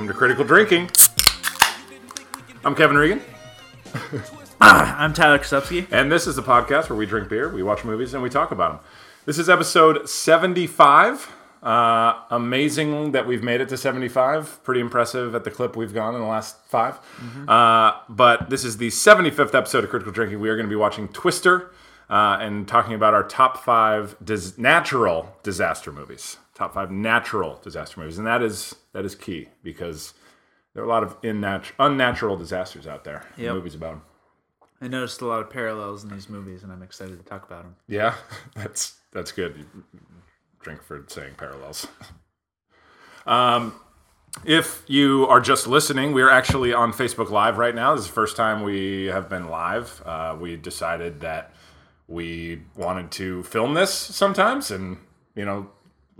Welcome to Critical Drinking. I'm Kevin Regan, I'm Tyler Kosupski. and this is the podcast where we drink beer, we watch movies, and we talk about them. This is episode 75. Uh, amazing that we've made it to 75. Pretty impressive at the clip we've gone in the last 5 Uh, but this is the 75th episode of Critical Drinking. We are going to be watching Twister uh, and talking about our top five dis- natural disaster movies. Top five natural disaster movies, and that is that is key because there are a lot of innat- unnatural disasters out there. Yep. Movies about them. I noticed a lot of parallels in these movies, and I'm excited to talk about them. Yeah, that's that's good. Drink for saying parallels. Um, if you are just listening, we are actually on Facebook Live right now. This is the first time we have been live. Uh, we decided that we wanted to film this sometimes, and you know,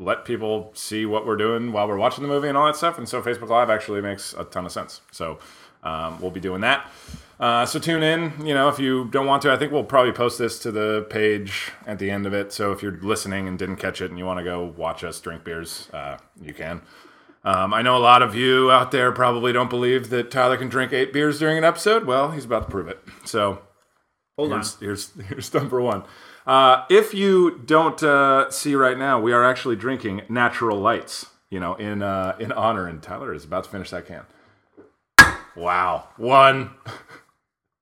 let people see what we're doing while we're watching the movie and all that stuff. And so Facebook Live actually makes a ton of sense. So um, we'll be doing that. Uh, so tune in. You know, if you don't want to, I think we'll probably post this to the page at the end of it. So if you're listening and didn't catch it and you want to go watch us drink beers, uh, you can. Um, I know a lot of you out there probably don't believe that Tyler can drink eight beers during an episode. Well, he's about to prove it. So Hold here's, here's, here's number one. Uh, if you don't uh, see right now, we are actually drinking natural lights. You know, in uh, in honor, and Tyler is about to finish that can. Wow, one.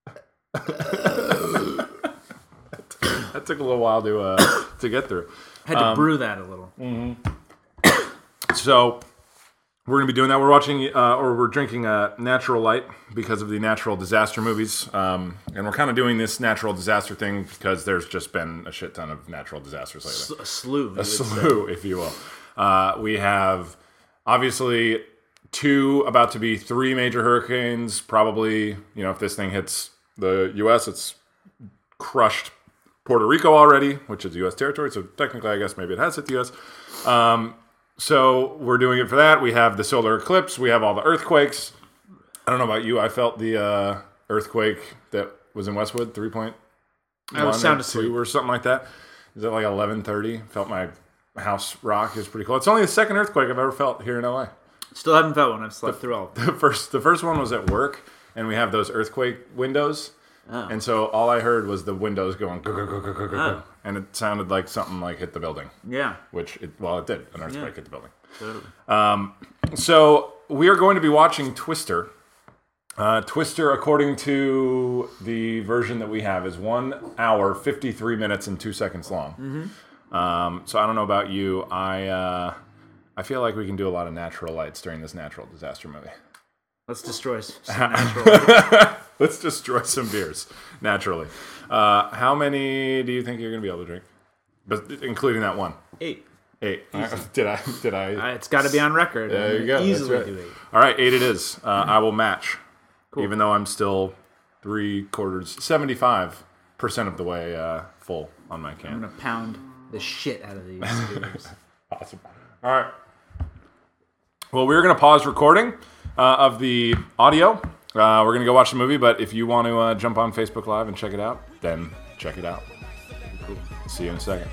that took a little while to uh, to get through. Had Um, to brew that a little. Mm-hmm. So we're gonna be doing that. We're watching uh, or we're drinking a natural light because of the natural disaster movies, um, and we're kind of doing this natural disaster thing because there's just been a shit ton of natural disasters lately. A slew. A would say. slew, if you will. Uh, we have obviously two, about to be three major hurricanes. Probably, you know, if this thing hits the U.S., it's crushed Puerto Rico already, which is U.S. territory. So technically, I guess maybe it has hit the U.S. Um, so we're doing it for that. We have the solar eclipse. We have all the earthquakes. I don't know about you. I felt the uh, earthquake that was in Westwood, three point I was sound or asleep. or something like that. Is it like eleven thirty? Felt my house rock. Is pretty cool. It's only the second earthquake I've ever felt here in LA. Still haven't felt one. I've slept through all. The first the first one was at work, and we have those earthquake windows. Oh. And so all I heard was the windows going, Oh. and it sounded like something like hit the building, Yeah. which it, well it did. An earthquake Yeah. hit the building. Totally. So we are going to be watching Twister. Uh, Twister, according to the version that we have, is one hour, fifty-three minutes, and two seconds long. Um, so I don't know about you. I uh, I feel like we can do a lot of natural lights during this natural disaster movie. Let's destroy some natural. Let's destroy some beers naturally. Uh, how many do you think you're going to be able to drink? But including that one, eight. eight. Did I? Did I? Uh, it's got to be on record. There you go. Easily right. do eight. All right, eight it is. Uh, I will match, cool. even though I'm still three quarters, seventy-five percent of the way uh, full on my can. I'm gonna pound the shit out of these beers. Awesome. All right. Well, we're going to pause recording uh, of the audio. Uh, we're going to go watch the movie, but if you want to uh, jump on Facebook Live and check it out, then check it out. See you in a second.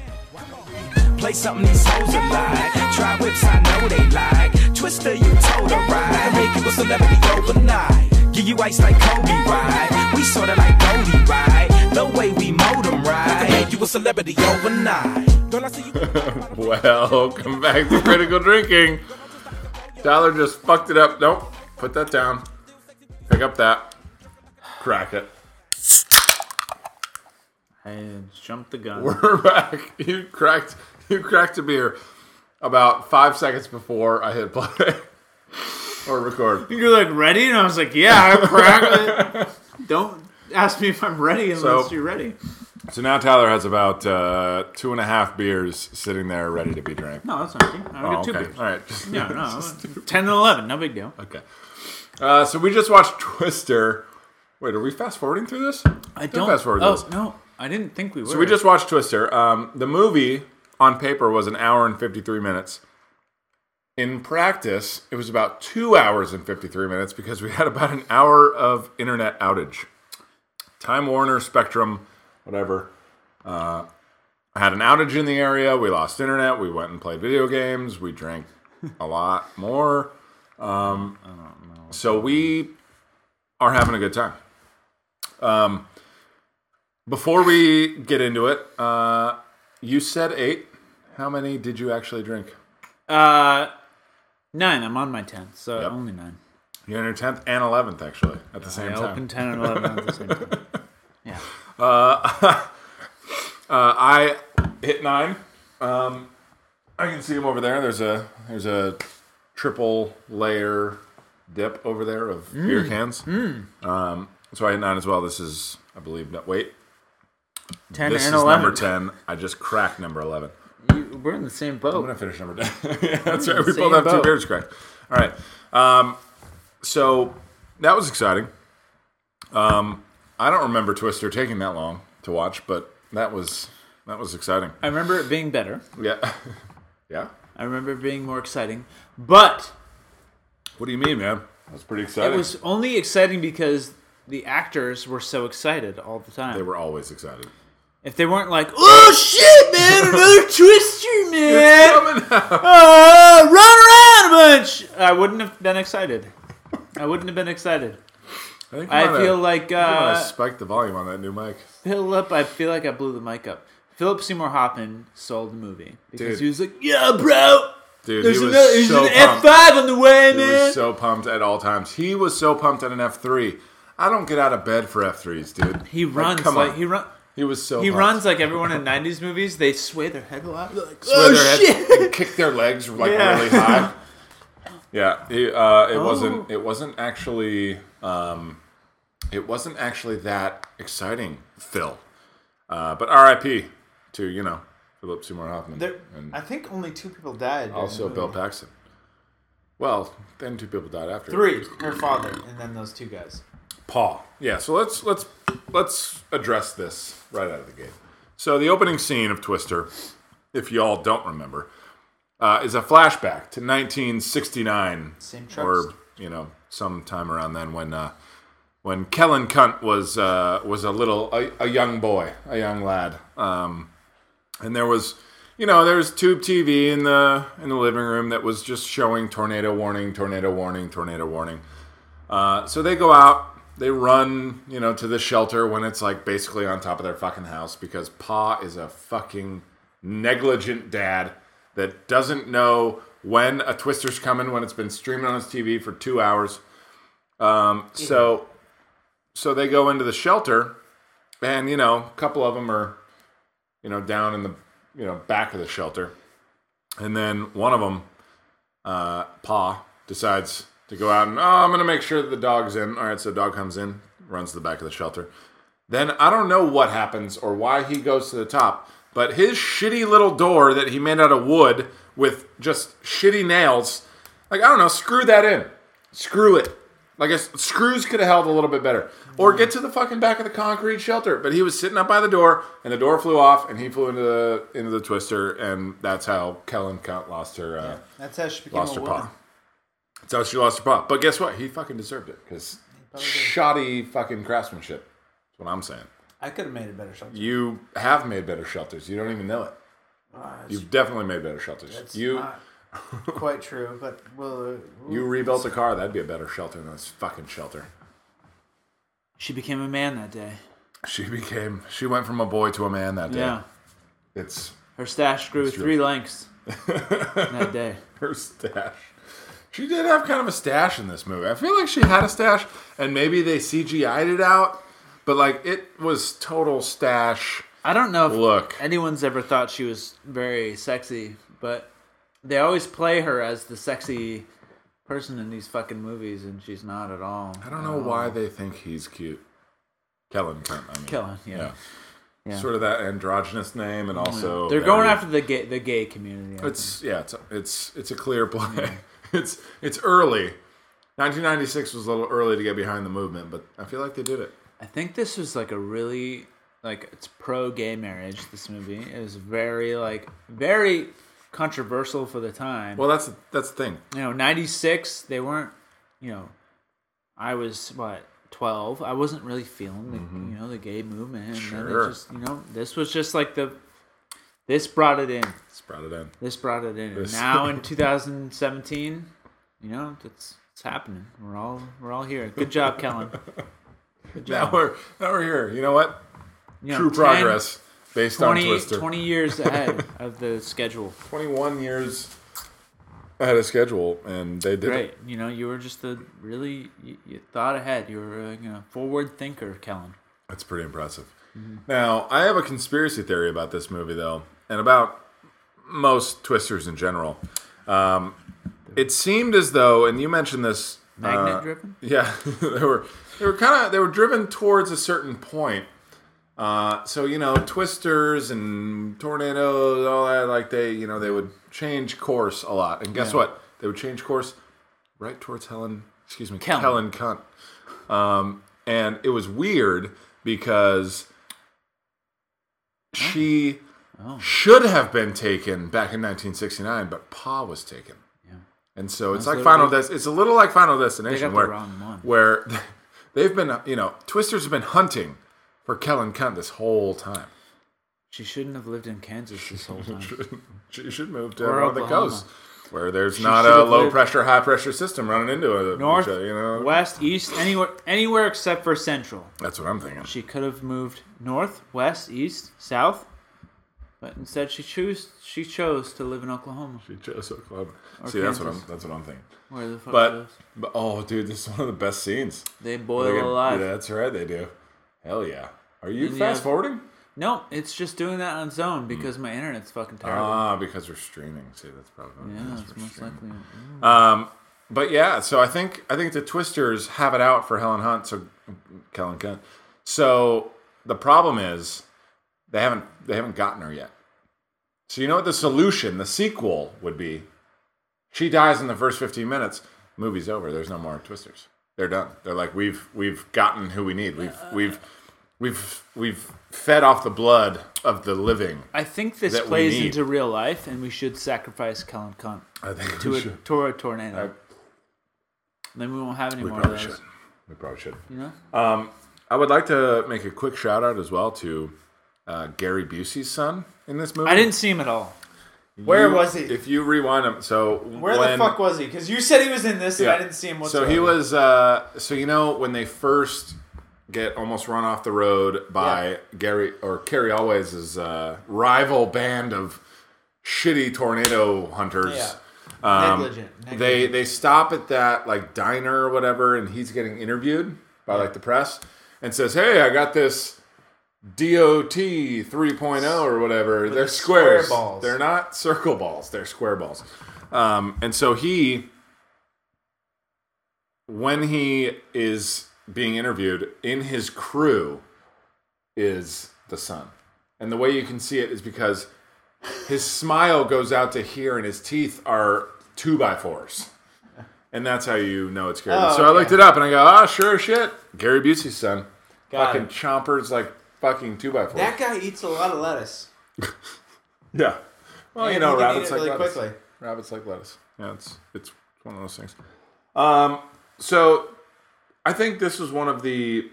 Play something these hoes are like. Try whips, I know they like. Twister, you told her right. Make you a celebrity overnight. Give you ice like Kobe, right? We sorta like Goldie, right? The way we mold them, right? Make you a celebrity overnight. Girl, I see you. Welcome back to Critical Drinking. Tyler just fucked it up. Nope. Put that down. Pick up that. Crack it. I jumped the gun. We're back. You cracked. You cracked a beer about five seconds before I hit play or record. You're like ready, and I was like, yeah, I cracked it. Don't ask me if I'm ready unless So- you're ready. So now Tyler has about uh, two and a half beers sitting there ready to be drank. No, that's not true. I Oh, got two okay. beers. All right. Just- Yeah, no, ten and eleven, no big deal. Okay. Uh, so we just watched Twister. Wait, are we fast forwarding through this? I Don't fast forward oh this. no, I didn't think we were. So we just watched Twister. Um, the movie on paper was an hour and 53 minutes. In practice, it was about two hours and 53 minutes because we had about an hour of internet outage. Time Warner, Spectrum, whatever. Uh, had an outage in the area. We lost internet. We went and played video games. We drank a lot more. Um, so we are having a good time. Um, before we get into it, uh, you said eight. How many did you actually drink? Uh, nine. I'm on my tenth, so Yep. only nine. You're on your tenth and eleventh, actually, at the same I time. opened ten and eleven at the same time. Yeah. Uh, I hit nine. Um, I can see them over there. There's a there's a triple layer dip over there of beer cans. Um, so I hit nine as well. This is, I believe, no, wait. Ten This and is eleven. number ten. I just cracked number eleven. You, we're in the same I'm boat. gonna finish number ten. yeah, that's right. We both have two beers cracked. All right. Um, so that was exciting. Um, I don't remember Twister taking that long to watch, but that was that was exciting. I remember it being better. Yeah. yeah. I remember it being more exciting, but What do you mean, man? That's pretty exciting. it was only exciting because the actors were so excited all the time. They were always excited. If they weren't like, "Oh shit, man, another Twister, man, uh, run around a bunch," I wouldn't have been excited. I wouldn't have been excited. I, think I feel like I uh, spiked the volume on that new mic. Philip. I feel like I blew the mic up. Philip Seymour Hoffman sold the movie because Dude. he was like, "Yeah, bro, Dude, there's, he was another, so an pumped. five on the way, He man." was so pumped at all times. He was so pumped at an F three. I don't get out of bed for F threes, dude. he runs come like on. he run. He was so. He pumped. runs like everyone in '90s movies. They sway their head a lot. They're like, Sway "Oh their head shit!" and kick their legs like Yeah. really high. Yeah, he, uh, it Oh. wasn't. It wasn't actually. Um, it wasn't actually that exciting, Phil. Uh, but R.I.P. to you know Philip Seymour Hoffman There, and I think only two people died. also Bill. Paxton. Well, then two people died after. Three, her father, and then those two guys. Paul. Yeah, so let's let's let's address this right out of the gate. So the opening scene of Twister, if you all don't remember, uh, is a flashback to 1969, Same or you know, sometime around then when uh, when Kellen Cunt was uh, was a little a, a young boy, a young lad, um, and there was. You know, there was tube TV in the in the living room that was just showing tornado warning, tornado warning, tornado warning. Uh, so they go out, they run, you know, to the shelter when it's like basically on top of their fucking house because Pa is a fucking negligent dad that doesn't know when a twister's coming when it's been streaming on his TV for two hours. Um, so, so they go into the shelter, and you know, a couple of them are, you know, down in the you know back of the shelter, and then one of them uh, Pa decides to go out and oh, I'm gonna make sure that the dog's in. All right, so dog comes in, runs to the back of the shelter. Then I don't know what happens or why he goes to the top, but his shitty little door that he made out of wood with just shitty nails, like I don't know, screw that in, screw it. Like a, screws could have held a little bit better, or get to the fucking back of the concrete shelter. But he was sitting up by the door, and the door flew off, and he flew into the into the twister, and that's how Kellen Count lost her. Uh, That's how she became lost a her woman. paw. That's how she lost her paw. But guess what? He fucking deserved it because shoddy fucking craftsmanship. That's what I'm saying. I could have made it better. Shelter. You have made better shelters. You don't even know it. You've definitely made better shelters. You not quite true, but we'll, uh, you rebuilt a car. That'd be a better shelter than this fucking shelter. She became a man that day. She became. She went from a boy to a man that day. Yeah, It's her stash grew three lengths that day. her stash. She did have kind of a stash in this movie. I feel like she had a stash, and maybe they CGI'd it out, but like it was total stash. I don't know if Look. anyone's ever thought she was very sexy, but they always play her as the sexy person in these fucking movies, and she's not at all. I don't know why they think he's cute. Kellen Kent, I mean. Killing, yeah. Yeah. Yeah. Sort of that androgynous name, and also They're going after the gay, the gay community. I It's yeah, it's it's it's a clear play. it's it's early. 1996 was a little early to get behind the movement, but I feel like they did it. I think this was like a really like it's pro gay marriage. This movie it was very like very controversial for the time. Well, that's that's the thing. you know, ninety six they weren't. You know, I was what twelve. I wasn't really feeling the you know the gay movement. And Mm-hmm. Sure. just you know this was just like the this brought it in. Let's brought it in. This brought it in. And This- now in 2017, you know, it's it's happening. We're all we're all here. Good job, Kellen. Good Now job. we're now we're here. You know what? You know, True 10, progress based 20, on Twister. 20 years ahead of the schedule. 21 years ahead of schedule, and they did Great. it. You know, you were just a really you, you thought ahead. You were a you know forward thinker, Kellen. That's pretty impressive. Now, I have a conspiracy theory about this movie, though, and about most twisters in general. Um, it seemed as though, and you mentioned this, Magnet uh, driven. Yeah, they were they were kind of they were driven towards a certain point. Uh, so you know, twisters and tornadoes, all that, like they, you know, they would change course a lot. And guess Yeah. what? They would change course right towards Helen. Excuse me, Kellen. Helen Cunt. Um, and it was weird because she Oh. should have been taken back in 1969, but Pa was taken. Yeah. And so it's That's like Final Des- It's a little like Final Destination where where they've been, you know, Twisters have been hunting for Kellen Cunt this whole time. She shouldn't have lived in Kansas this whole time. She should move to Or one of the Oklahoma. coast where there's not should a have low lived- pressure, high pressure system running into it. North, you know. west, east, anywhere, anywhere except for central. That's what I'm thinking. She could have moved north, west, east, south, but instead she chose she chose to live in Oklahoma. She chose Oklahoma. See, that's what I'm. Kansas. That's what I'm thinking. Where the fuck But, knows? but oh, dude, this is one of the best scenes. they They boil get- alive. Yeah, that's right. They do. Hell yeah. Are you And you fast have- forwarding? No, it's just doing that on Zone because my internet's fucking terrible. Ah, because we're streaming. See, that's probably yeah, because it's we're most streaming. likely. Um, but yeah, so I think I think the Twisters have it out for Helen Hunt. So Helen Hunt. So the problem is they haven't they haven't gotten her yet. So you know what the solution, the sequel would be? She dies in the first fifteen minutes. Movie's over. There's no more Twisters. They're done. They're like we've we've gotten who we need. We've we've we've we've fed off the blood of the living. I think this That we plays need. into real life, and we should sacrifice Kellen Cunt I think to we a, should. to a tornado. then we won't have any We more of probably those. should. We probably should. You know? Um, I would like to make a quick shout out as well to uh, Gary Busey's son in this movie. I didn't see him at all. Where You- was he? If you rewind him, so Where when, the fuck was he? Because you said he was in this, and I didn't see him So he was. Uh, so you know when they first get almost run off the road by Gary or Cary Elwes' uh, rival band of shitty tornado hunters. Yeah. Um, Negligent, negligent. They they stop at that like diner or whatever, and he's getting interviewed by like the press, and says, "Hey, I got this DOT 3.0 or whatever. They're the squares. square balls. They're not circle balls. They're square balls." Um, and so he, when he is being interviewed, in his crew is the son, and the way you can see it is because his smile goes out to here, and his teeth are two by fours. And that's how you know it's Gary. Oh, so I looked it up and I go, ah, sure shit. Gary Busey's son. Got fucking it. chompers like fucking two by fours. That guy eats a lot of lettuce. yeah. Well, you know, rabbits like really lettuce. quickly. Rabbits like lettuce. Yeah, it's it's one of those things. Um, so I think this was one of the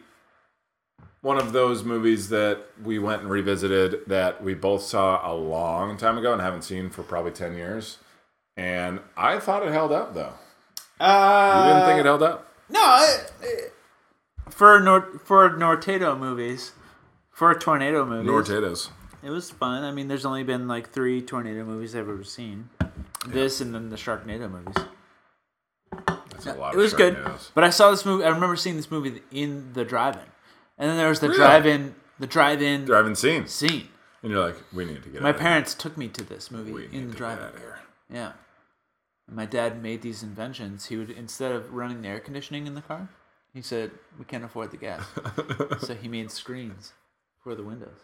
one of those movies that we went and revisited that we both saw a long time ago and haven't seen for probably ten years. And I thought it held up though. Uh, You didn't think it held up? No, it, it- for Nor- for Nortado movies, for a tornado movies, Nortados. it was fun. I mean, there's only been like three tornado movies I've ever seen. This and then the Sharknado movies. That's a lot it of was good, Sharknadoes. but I saw this movie. I remember seeing this movie in the drive-in, and then there was the Really? drive-in, the drive-in Driving scenes. scene. And you're like, we need to get My out of here. parents took me to this movie We need in the to get drive-in. out of here. Yeah. And my dad made these inventions. He would instead of running the air conditioning in the car, he said, "We can't afford the gas." so he made screens for the windows.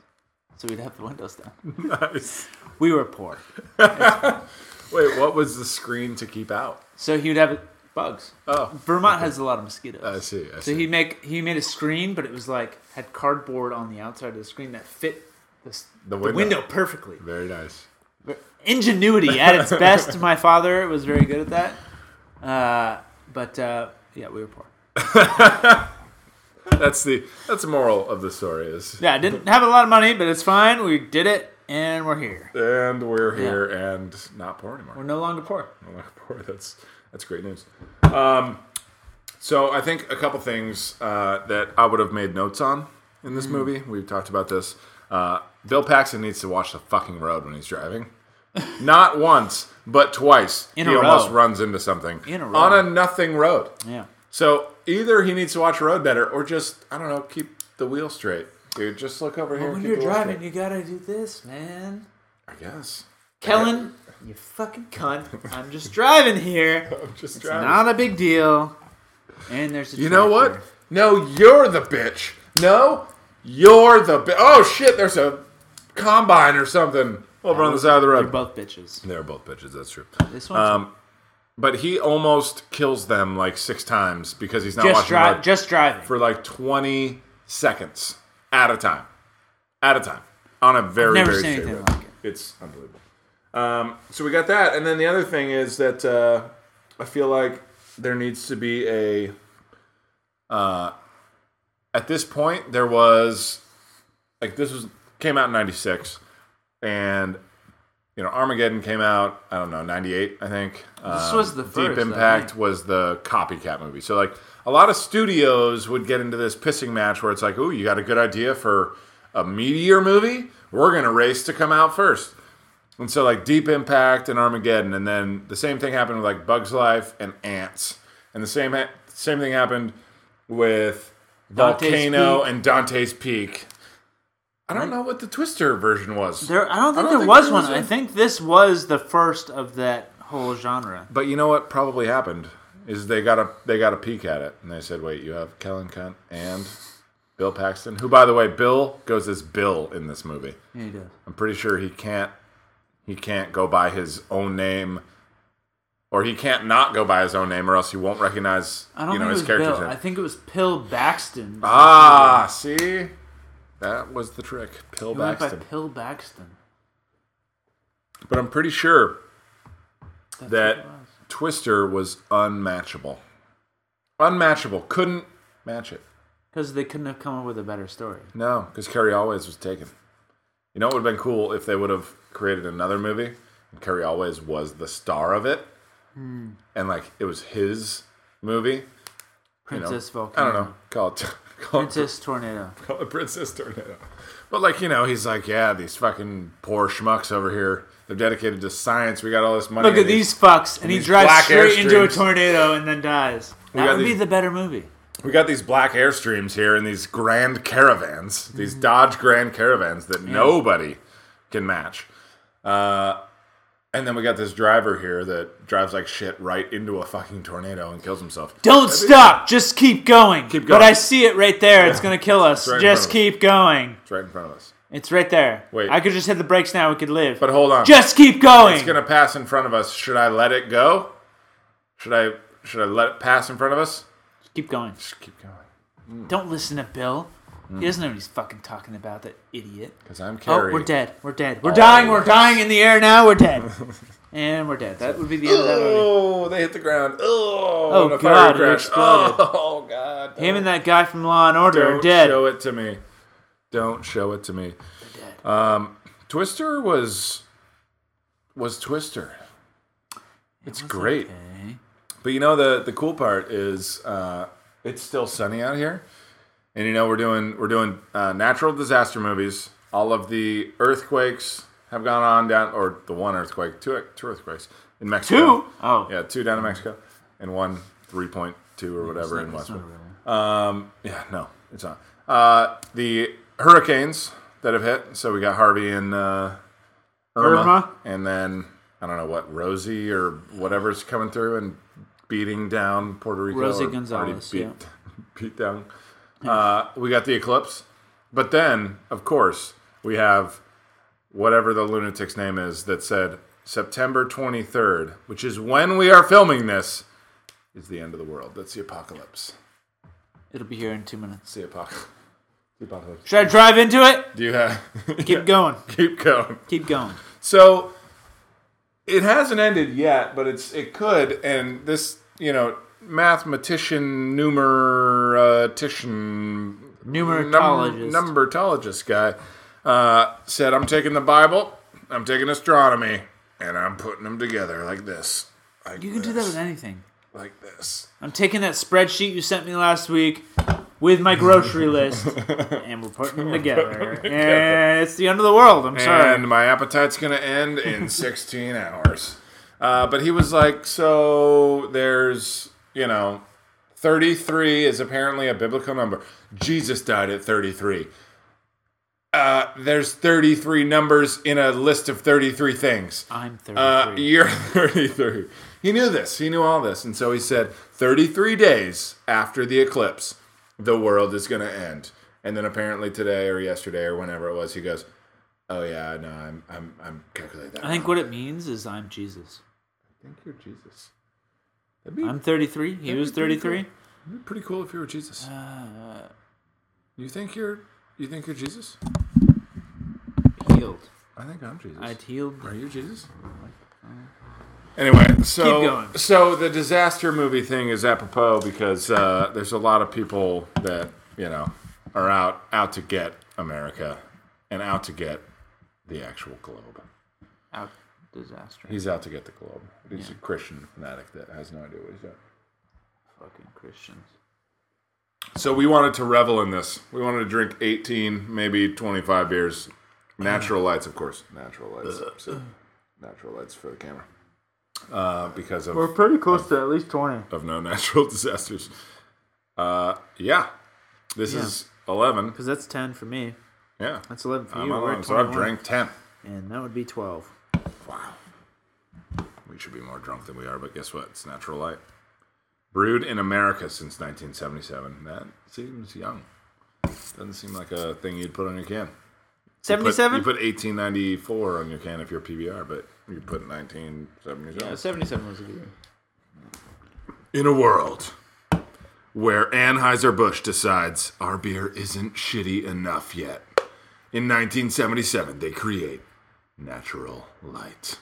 So we'd have the windows down. nice. We were poor. Wait, what was the screen to keep out? So he would have bugs. Oh, Vermont has a lot of mosquitoes. I see. I so see. he make he made a screen, but it was like had cardboard on the outside of the screen that fit the, The the window. window perfectly. Very nice. Ingenuity at its best. My father was very good at that. Uh, but uh, yeah, we were poor. That's the that's the moral of the story is, Yeah, I didn't have a lot of money, but it's fine. We did it, and we're here. and we're here and not poor anymore. We're no longer poor. We're not poor. That's That's great news. Um, so I think a couple things uh, that I would have made notes on in Mm. this movie. We've talked about this. Uh, Bill Paxton needs to watch the fucking road when he's driving. Not once, but twice. In he almost row. runs into something In a row. on a nothing road. Yeah. So either he needs to watch road better, or just I don't know, keep the wheel straight, dude. Just look over here. When you're driving, you gotta do this, man. I guess. Kellen, you fucking cunt. I'm just driving here. I'm just driving. It's driving. not a big deal. And there's a You know what? No, you're the bitch. No, you're the bitch. Oh shit! There's a combine or something over on the side of the road. They're both bitches. They're both bitches. That's true. This one. Um, but he almost kills them like six times because he's not just watching drive, just driving. for like 20 seconds at a time. At a time. On a very, never very seen straight anything road. like it. It's unbelievable. Um, so we got that. And then the other thing is that uh, I feel like there needs to be a. Uh, at this point, there was. Like, this was came out in 96. And. You know, Armageddon came out, I don't know, 98, I think. This Um, was the first, Deep Impact think. was the copycat movie. So like a lot of studios would get into this pissing match where it's like, "Ooh, you got a good idea for a meteor movie? We're going to race to come out first. And so like Deep Impact and Armageddon and then the same thing happened with like Bugs Life and Ants. And the same ha- same thing happened with Dante's Volcano Peak. and Dante's Peak. I don't know what the Twister version was. There, I don't think don't there think was there one. was I think this was the first of that whole genre. But you know what probably happened is they got a they got a peek at it and they said, "Wait, you have Kellen Cunt and Bill Paxton, who by the way, Bill goes as Bill in this movie. Yeah, he does. I'm pretty sure he can't he can't go by his own name or he can't not go by his own name or else he won't recognize I don't you know think his Bill. I think it was Pill Baxton. ah, see? That was the trick. Pill He went by Baxton. Pill Baxton. But I'm pretty sure That's that was. Twister was unmatchable. Unmatchable. Couldn't match it. Because they couldn't have come up with a better story. No, because Cary Elwes was taken. You know, it would have been cool if they would have created another movie and Cary Elwes was the star of it, Hmm. and like it was his movie. You know, Princess I don't know. Call it, Princess Tornado. Princess Tornado. But like you know, he's like, yeah, these fucking poor schmucks over here. They're dedicated to science. We got all this money. Look at and these fucks, and he drives straight into a tornado and then dies. We That would be these- the better movie. We got these black airstreams here and these grand caravans, these Mm-hmm. Dodge Grand Caravans that nobody can match. Uh, and then we got this driver here that drives like shit right into a fucking tornado and kills himself. Don't stop. Just keep going. Keep going. But. I see it right there. It's gonna kill us. right in just front of us. keep going. It's right in front of us. It's right there. Wait. I could just hit the brakes now. We could live. But hold on. just keep going. it's gonna pass in front of us. Should I let it go? Should I should I let it pass in front of us? Just keep going. Just keep going. Don't listen to Bill. He doesn't know what he's fucking talking about. That idiot. Because I'm Oh, we're dead. We're dead. We're dying. We're dying in the air now. We're dead. and we're dead. That would be the end of that movie. Oh, they hit the ground. Oh, Oh, and a God, fire it crash. exploded. Oh God. Him and that guy from Law and Order are Don't dead. show it to me. Don't show it to me. dead. Um, Twister was was Twister. It's great. Okay. But you know the the cool part is uh, it's still sunny out here, and you know we're doing we're doing uh, natural disaster movies. All of the earthquakes have gone on down, or the one earthquake, two two earthquakes in Mexico. Two? Oh. yeah, two down in Mexico, and one three point two or whatever in not Westwood. real. Um, yeah, no, it's not. Uh, the hurricanes that have hit. So we got Harvey and uh, Irma, Irma. and then I don't know what Rosie or whatever's coming through and beating down Puerto Rico. Rosie Gonzalez, beat, yeah. beat down. Uh, we got the eclipse, but then of course we have whatever the lunatic's name is that said September 23rd, which is when we are filming this, is the end of the world. That's the apocalypse. It'll be here in two minutes. It's the apocalypse. The apocalypse. Should I drive into it? Do you have? Keep going. Keep going. Keep going. So it hasn't ended yet, but it's it could. And this, you know, mathematician, numeratician, Numerologist. num- numberologist guy uh, said, "I'm taking the Bible, I'm taking astronomy, and I'm putting them together like this." Like You can do that with anything. like this. I'm taking that spreadsheet you sent me last week with my grocery list, and we're putting them together. And it's the end of the world. I'm sorry. And my appetite's gonna end in 16 hours. Uh, but he was like, so there's, you know, 33 is apparently a biblical number. Jesus died at 33. Uh, there's 33 numbers in a list of 33 things. I'm 33. Uh, you're 33. He knew this. He knew all this. And so he said, 33 days after the eclipse, the world is going to end. And then apparently today or yesterday or whenever it was, he goes, Oh, yeah, no, I'm, I'm, I'm calculating that. I think what it means is I'm Jesus. I think you're Jesus. That'd be, I'm 33. He was pretty cool. 33. that'd be pretty cool if you were Jesus. Uh, You think you're, you think you're Jesus? healed. I think I'm Jesus. I'd healed. Are you Jesus? Anyway, so so the disaster movie thing is apropos because uh, there's a lot of people that you know are out out to get America and out to get the actual globe. Out disaster. He's out to get the globe. He's a Christian fanatic that has no idea what he's doing. Fucking Christians. So we wanted to revel in this. We wanted to drink 18, maybe 25 beers. Natural lights, of course. Natural lights. So, natural lights for the camera. Uh, because of We're pretty close to at least 20. of no natural disasters. Uh, yeah, this is eleven. Because that's 10 for me. Yeah, That's 11 for I'm you. on We're one, at so I've drank ten. And that would be 12. Wow, we should be more drunk than we are, but guess what? It's natural light. Brewed in America since 1977. That seems young. Doesn't seem like a thing you'd put on your can. You put- 77? You put 1894 on your can if you're PBR, but you put 1977. Yeah, 77 was a good year. In a world where Anheuser-Busch decides our beer isn't shitty enough yet, in 1977 they create Natural Light.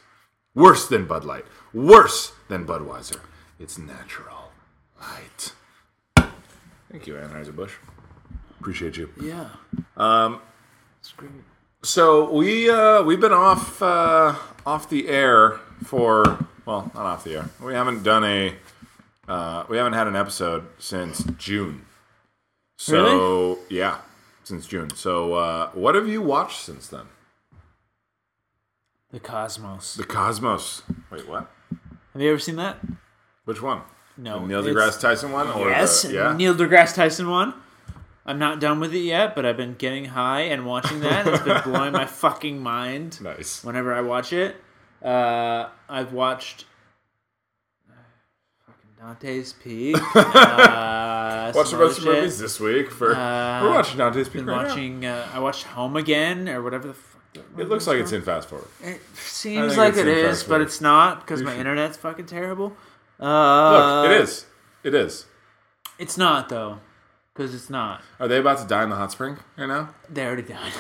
Worse than Bud Light. Worse than Budweiser. It's Natural Light. Thank you, Anheuser-Busch. Appreciate you. Yeah. Um, it's great. So we uh, we've been off uh, off the air for well, not off the air. We haven't done a uh, we haven't had an episode since June. So yeah, since June. So uh, what have you watched since then? The Cosmos. The Cosmos. Wait, what? Have you ever seen that? Which one? No. The Neil deGrasse Tyson one? Or Yes, The, yeah. Neil deGrasse Tyson one. I'm not done with it yet, but I've been getting high and watching that. It's been blowing my fucking mind nice. whenever I watch it. Uh, I've watched uh, fucking Dante's Peak. Uh, Watch the rest of movies this week. For Uh, we're watching Dante's Peak Been right now. watching. Uh, I watched Home Again or whatever the. It looks like it's in fast forward. It seems like it is, but it's not because my internet's fucking terrible. Uh, Look, it is. It is. It's not though, because it's not. Are they about to die in the hot spring right now? They already died.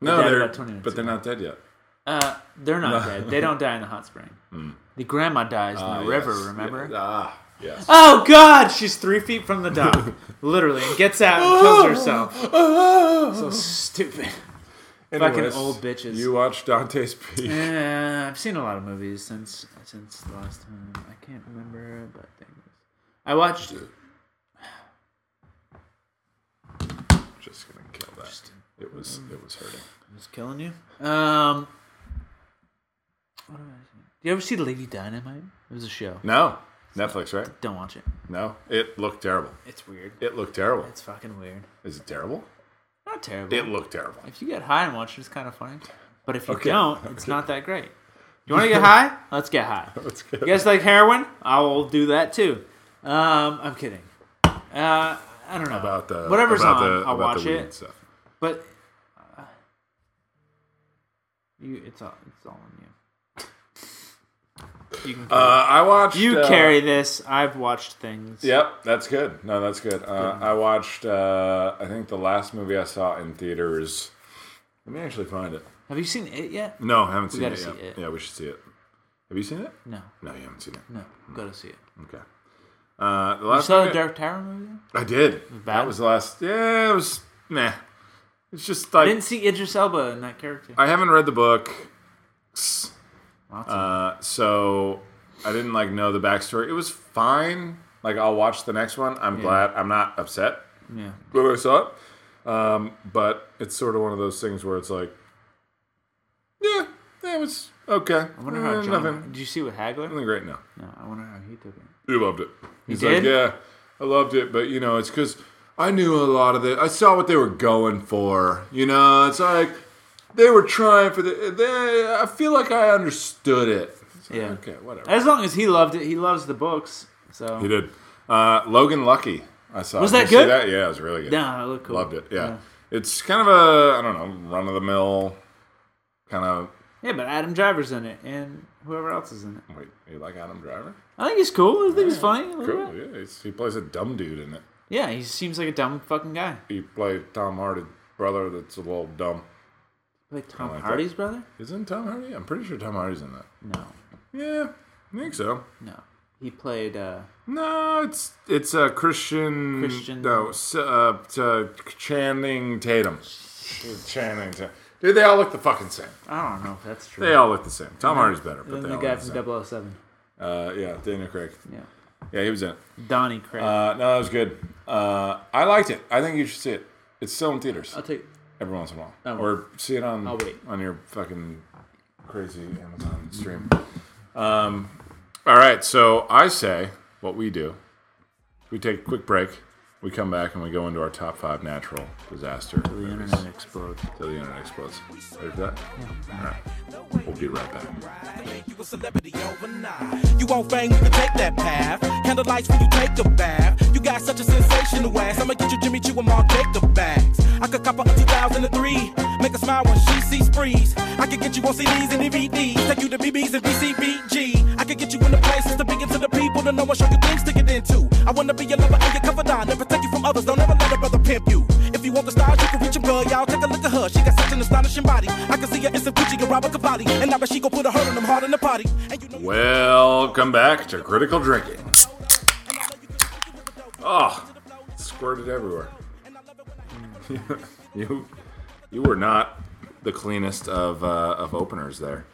No, died they're about 20 minutes but they're not dead yet. Uh, they're not dead. They don't die in the hot spring. The grandma dies in the Ah, river. yes. Remember? Yeah. Ah, yes. Oh God! She's three feet from the dock, literally, and gets out and kills herself. So stupid. Fucking Anyways, old bitches. You watched Dante's Peak. Yeah, I've seen a lot of movies since since the last time. I can't remember, but things. I watched. Just gonna kill that. It was it was hurting. It was killing you? Um. What have I seen? Do you ever see Lady Dynamite? It was a show. No, Netflix, right? Don't watch it. No, it looked terrible. It's weird. It looked terrible. It's fucking weird. Is it terrible? Not terrible. It looked terrible. if you get high and watch it, it's kind of funny. But if you Okay. don't, it's not that great. You want to get high? Let's get high. Let's get You guys like heroin? I will do that too. Um, I'm kidding. Uh, I don't know. about the Whatever's about on, the, I'll watch it. Stuff. But uh, you, it's all, it's all on you. You can Uh, I watched. you uh, carry this. I've watched things. Yep, that's good. No, that's good. Uh, I watched. Uh, I think the last movie I saw in theaters. Let me actually find it. Have you seen it yet? No, I haven't seen it yet. it. Yeah, we should see it. Have you seen it? No, No, you haven't seen it. no. gotta see it. Okay. Uh, the You saw the Dark Tower movie? I did. bad? That was the last. Yeah, it was. Meh. It's just I didn't see Idris Elba in that character. I haven't read the book, Of uh, so I didn't like know the backstory. It was fine. Like I'll watch the next one. I'm glad. I'm not upset Yeah. when I saw it. Um, but it's sort of one of those things where it's like, yeah, yeah it was okay. I wonder how Eh, John. nothing, Did you see what Hagler? nothing great. No, No, I wonder how he took it. he loved it. He's did? like, yeah, I loved it, but you know, it's because I knew a lot of it. I saw what they were going for. You know, it's like they were trying for the. They, I feel like I understood it. It's like, Yeah. Okay. Whatever. As long as he loved it, he loves the books. So He did. Uh, Logan Lucky. I saw. Was that good? That? Yeah, it was really good. Yeah, it looked cool. Loved it. Yeah. It's kind of a I don't know run of the mill kind of. Yeah, but Adam Driver's in it, and whoever else is in it. Wait, you like Adam Driver? I think he's cool. I think he's funny. Cool. Yeah, he's, he plays a dumb dude in it. Yeah, he seems like a dumb fucking guy. He played Tom Hardy's brother. That's a little dumb. Like Tom like that. Hardy's brother? Isn't Tom Hardy? I'm pretty sure Tom Hardy's in that. No, Yeah, I think so. no. He played. uh No, it's it's a uh, Christian. Christian- No, uh, uh, Channing Tatum. Channing Tatum. Dude, they all look the fucking same. I don't know if that's true. They all look the same. Tom Hardy's better, but Then they the all guy look the from same. 007. Uh, yeah, Daniel Craig. Yeah, Yeah, he was in it. Donnie Craig. Uh, no, that was good. Uh, I liked it. I think you should see it. It's still in theaters I'll take. Every once in a while, Oh. or see it on on your fucking crazy Amazon stream. Um, all right, so I say what we do. We take a quick break. We come back and we go into our top five natural disaster Till The movies internet explodes. till the internet explodes. Ready for that? Yeah. All right, we'll be right back. You a celebrity overnight. You want fame, you can take that path. Candlelights when you take a bath. You got such a sensational ass. I'ma get you Jimmy Choo and Mark Jacob bags. I could cop her a 2003. Make her smile when she sees sprees. I could get you on CDs and DVDs. Take you to BBs and BCBG. I could get you in the places to begin to the people to know what show you things to get into. I wanna be your lover and your confidant and protect you from others. Don't ever let a brother pimp you. If you want the style, you can reach him, girl. Y'all take a look at her. She got such an astonishing body. I can see her in some Gucci and Robert Cavalli. And now she gon' put a hurt on them hard in the party. You know Welcome back to Critical Drinking. Oh, squirted everywhere. you, you were not the cleanest of uh, of openers there.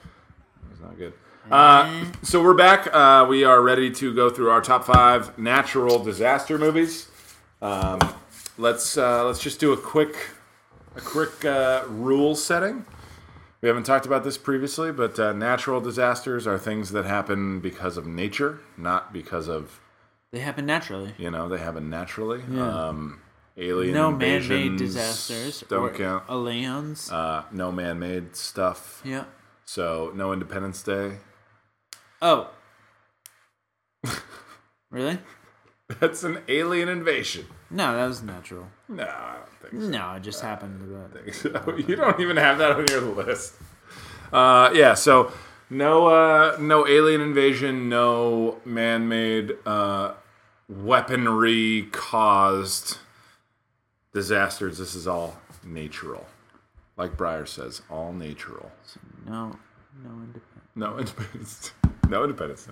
It was not good. Uh, so we're back. Uh, we are ready to go through our top five natural disaster movies. Um, let's uh, let's just do a quick a quick uh, rule setting. We haven't talked about this previously, but uh, natural disasters are things that happen because of nature, not because of They happen naturally. you know they happen naturally. Yeah. Um, alien No man-made disasters don't count. aliens. Uh, no man-made stuff. yeah. So no Independence Day. Oh. really? That's an alien invasion. No, that was natural. No, I don't think so. No, it just happened. But So you don't even have that on your list. Uh, yeah, so no uh, no alien invasion, no man-made uh, weaponry caused disasters. This is all natural. Like Breyer says, all natural. no, no independent. No independence. No independence.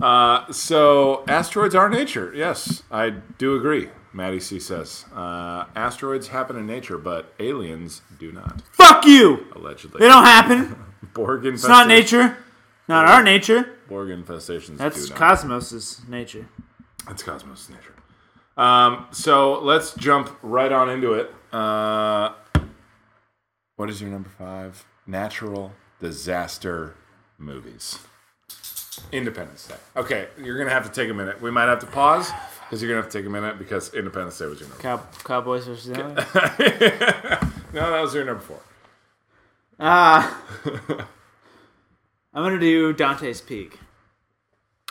Uh, so asteroids are nature. Yes, I do agree. Maddie C says uh, asteroids happen in nature, but aliens do not. Fuck you! Allegedly, They don't happen. Borg infestations. It's not nature. Not our nature. Borg infestations. That's do not. Cosmos's nature. That's Cosmos's nature. Um, so let's jump right on into it. Uh, what is your number five? Natural disaster movies. Independence Day. Okay, you're gonna have to take a minute. We might have to pause because you're gonna have to take a minute because Independence Day was your number. Cow- Cowboys versus aliens. no, that was your number four. Ah. I'm gonna do Dante's Peak.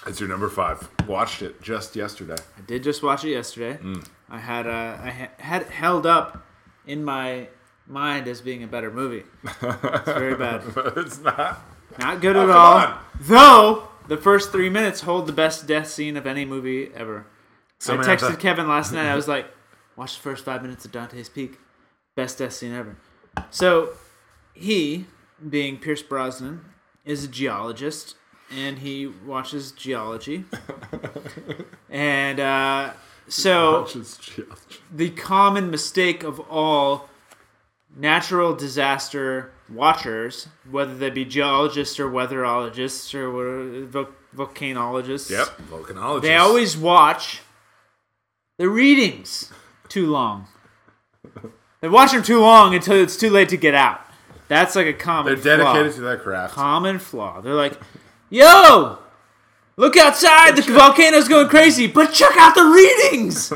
It's your number five. Watched it just yesterday. I did just watch it yesterday. Mm. I had uh, I ha- had it held up in my mind as being a better movie. It's very bad. But it's not. Not good Oh, at all. on. Though the first three minutes hold the best death scene of any movie ever. I texted Kevin last night. I was like, "Watch the first five minutes of Dante's Peak, best death scene ever." So he, being Pierce Brosnan, is a geologist, and he watches geology. and uh, so geology. the common mistake of all natural disaster watchers, whether they be geologists or weatherologists or vo- volcanologists. Yep, volcanologist. They always watch the readings too long. They watch them too long until it's too late to get out. That's like a common. Flaw. They're dedicated flaw. to that craft. common flaw. They're like, "Yo, look outside! The volcano's going crazy, but check out the readings."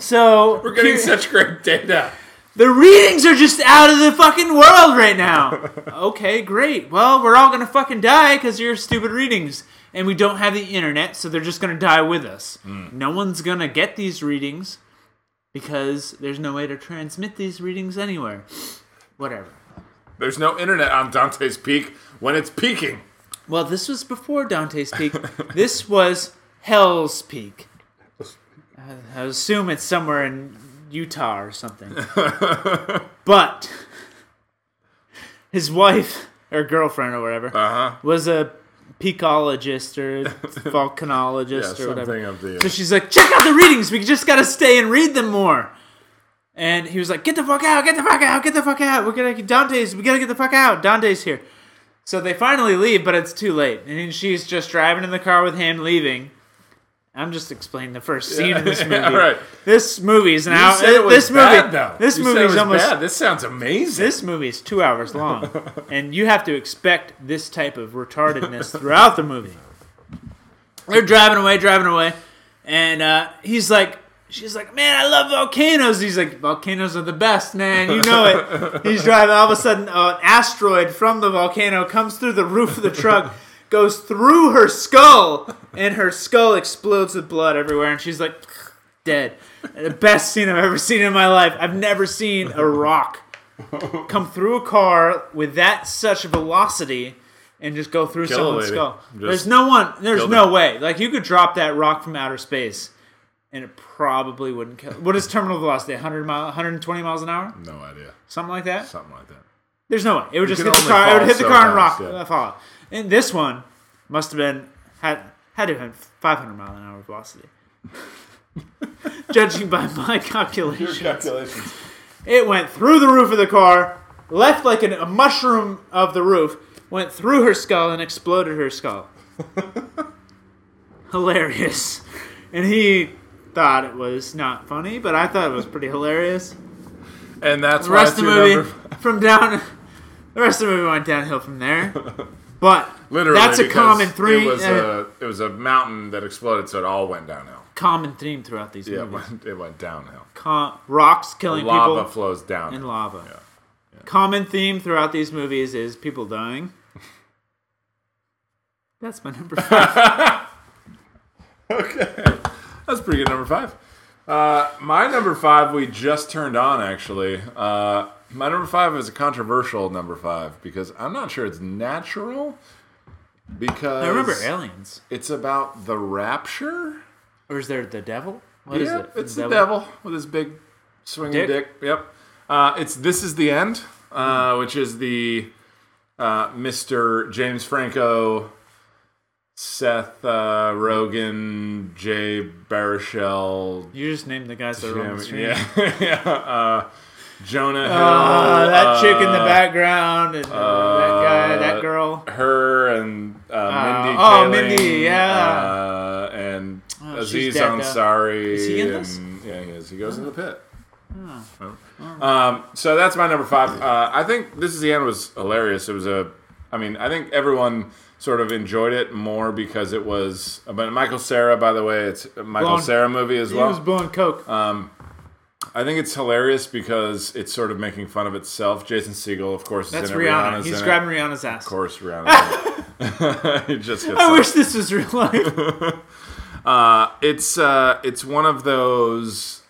so We're getting here- such great data. The readings are just out of the fucking world right now. okay, great. Well, we're all gonna fucking die because of your stupid readings, and we don't have the internet, so they're just gonna die with us. Mm. No one's gonna get these readings because there's no way to transmit these readings anywhere. Whatever. There's no internet on Dante's Peak when it's peaking. Well, this was before Dante's Peak. this was Hell's Peak. I, I assume it's somewhere in Utah or something. but his wife or girlfriend or whatever Uh huh. was a peakologist or Yeah, volcanologist or whatever. the. So she's like, check out the readings. We just gotta stay and read them more. And he was like, get the fuck out, get the fuck out, get the fuck out. We're gonna get Dante's. We gotta get the fuck out. Dante's here. So they finally leave, but it's too late. And she's just driving in the car with him, leaving. I'm just explaining the first scene of this movie. Yeah, right. This movie is You now. said it was this movie. bad, though. This You movie is almost. bad. This sounds amazing. This movie is two hours long, and you have to expect this type of retardedness throughout the movie. They're driving away, driving away, and uh, he's like, she's like, man, I love volcanoes. He's like, volcanoes are the best, man. You know it. He's driving. All of a sudden, an asteroid from the volcano comes through the roof of the truck, goes through her skull, and her skull explodes with blood everywhere, and she's like, dead. The best scene I've ever seen in my life. I've never seen a rock come through a car with that such a velocity and just go through Kill someone's skull. Just there's no one. There's no her. way. Like you could drop that rock from outer space, and it probably wouldn't kill. What is terminal velocity? 100 mile, 120 miles an hour, no idea. something like that. Something like that. There's no way. It would just hit the car. It would hit the so car and rock yeah. uh, fall. And this one must have been had had to have been 500 mile an hour velocity. Judging by my calculations. Calculations. It went through the roof of the car, left like an, a mushroom of the roof, went through her skull and exploded her skull. hilarious. And he thought it was not funny, but I thought it was pretty hilarious. And that's The rest of the movie number- from down the rest of the movie went downhill from there. But Literally, that's a common three It was, uh, a, it was a mountain that exploded, so it all went downhill. common theme throughout these Yeah, it movies. went, it went downhill. Com- rocks killing Lava people Lava flows down. and lava. Yeah. Common theme throughout these movies is people dying. That's my number five. Okay, that's pretty good. Number five. Uh, my number five we just turned on actually. Uh, my number five is a controversial number five because I'm not sure it's natural. Because I remember aliens. it's about the rapture. Or is there the devil? What is yeah, it? it's the devil with his big swinging Dick? dick. Yep. Uh, it's this is the end, uh, which is the uh, Mr. James Franco, Seth uh, Rogen, Jay Baruchel, You just named the guys that are on the screen. yeah, yeah, uh, Jonah Hill, Ah, that chick in the uh, background, and uh, that guy, that girl. her and uh, Mindy. oh, Kaling, Mindy, yeah. uh, and Oh, Aziz. Ansari. Is he in and, this? Yeah, he is. He goes in the pit. Oh. Um, so that's my number five. Uh, I think this is the end was hilarious. It was a, I mean, I think everyone sort of enjoyed it more because it was. But Michael Cera, by the way, it's a Michael Blonde. Cera movie as well. He well. was blowing coke. I think it's hilarious because it's sort of making fun of itself. Jason Segel, of course, is That's in it. Rihanna. Rihanna's He's in grabbing it. Rihanna's ass. Of course, Rihanna. he just gets I up. wish this was real life. Uh, it's uh, it's one of those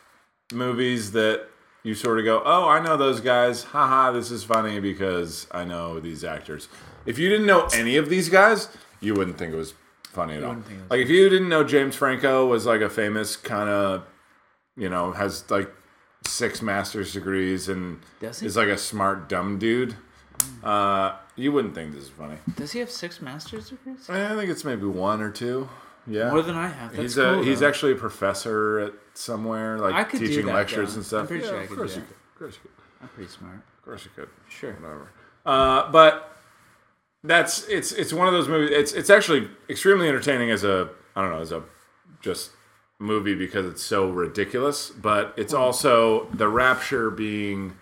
movies that you sort of go, "Oh, I know those guys. Haha, this is funny because I know these actors." If you didn't know any of these guys, you wouldn't think it was funny at all. wouldn't think it was Like if you didn't know James Franco was like a famous kind of, you know, has like six master's degrees and Does he? is like a smart dumb dude, uh, you wouldn't think this is funny. Does he have six master's degrees? I think it's maybe one or two. Yeah, More than I have. That's he's cool, he's though. actually a professor at somewhere, like I could do teaching that, lectures though. and stuff. I'm pretty yeah, sure I of could course do you that. could. Of course you could. I'm pretty smart. Of course you could. Sure. Whatever. Uh, but that's it's it's one of those movies. It's it's actually extremely entertaining as a I don't know as a just movie because it's so ridiculous, but it's also the rapture being.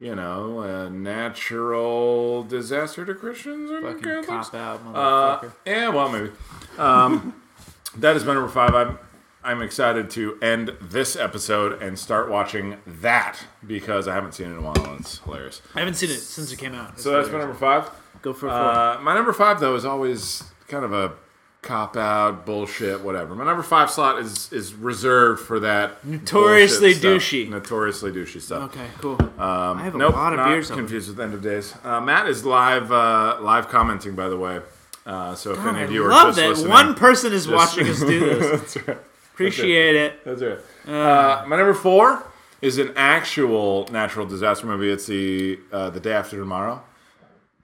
You know, a natural disaster to Christians and Fucking Catholics. cop out, Uh, yeah, well, maybe. Um, that is my number five. I'm I'm excited to end this episode and start watching that because I haven't seen it in a while and it's hilarious. I haven't seen it since it came out. So that's my number five. Go for it. Uh, my number five though is always kind of a cop out bullshit whatever. My number five slot is is reserved for that Notoriously bullshit stuff. douchey. notoriously douchey stuff. okay, cool. I have a Nope, lot of beers. confused with End of Days. Uh, Matt is live uh, live commenting by the way. Uh, so if any of you are love just that listening, one person is watching us do this. That's right. Appreciate it. That's right. Uh, my number four is an actual natural disaster movie. It's the uh, the day after tomorrow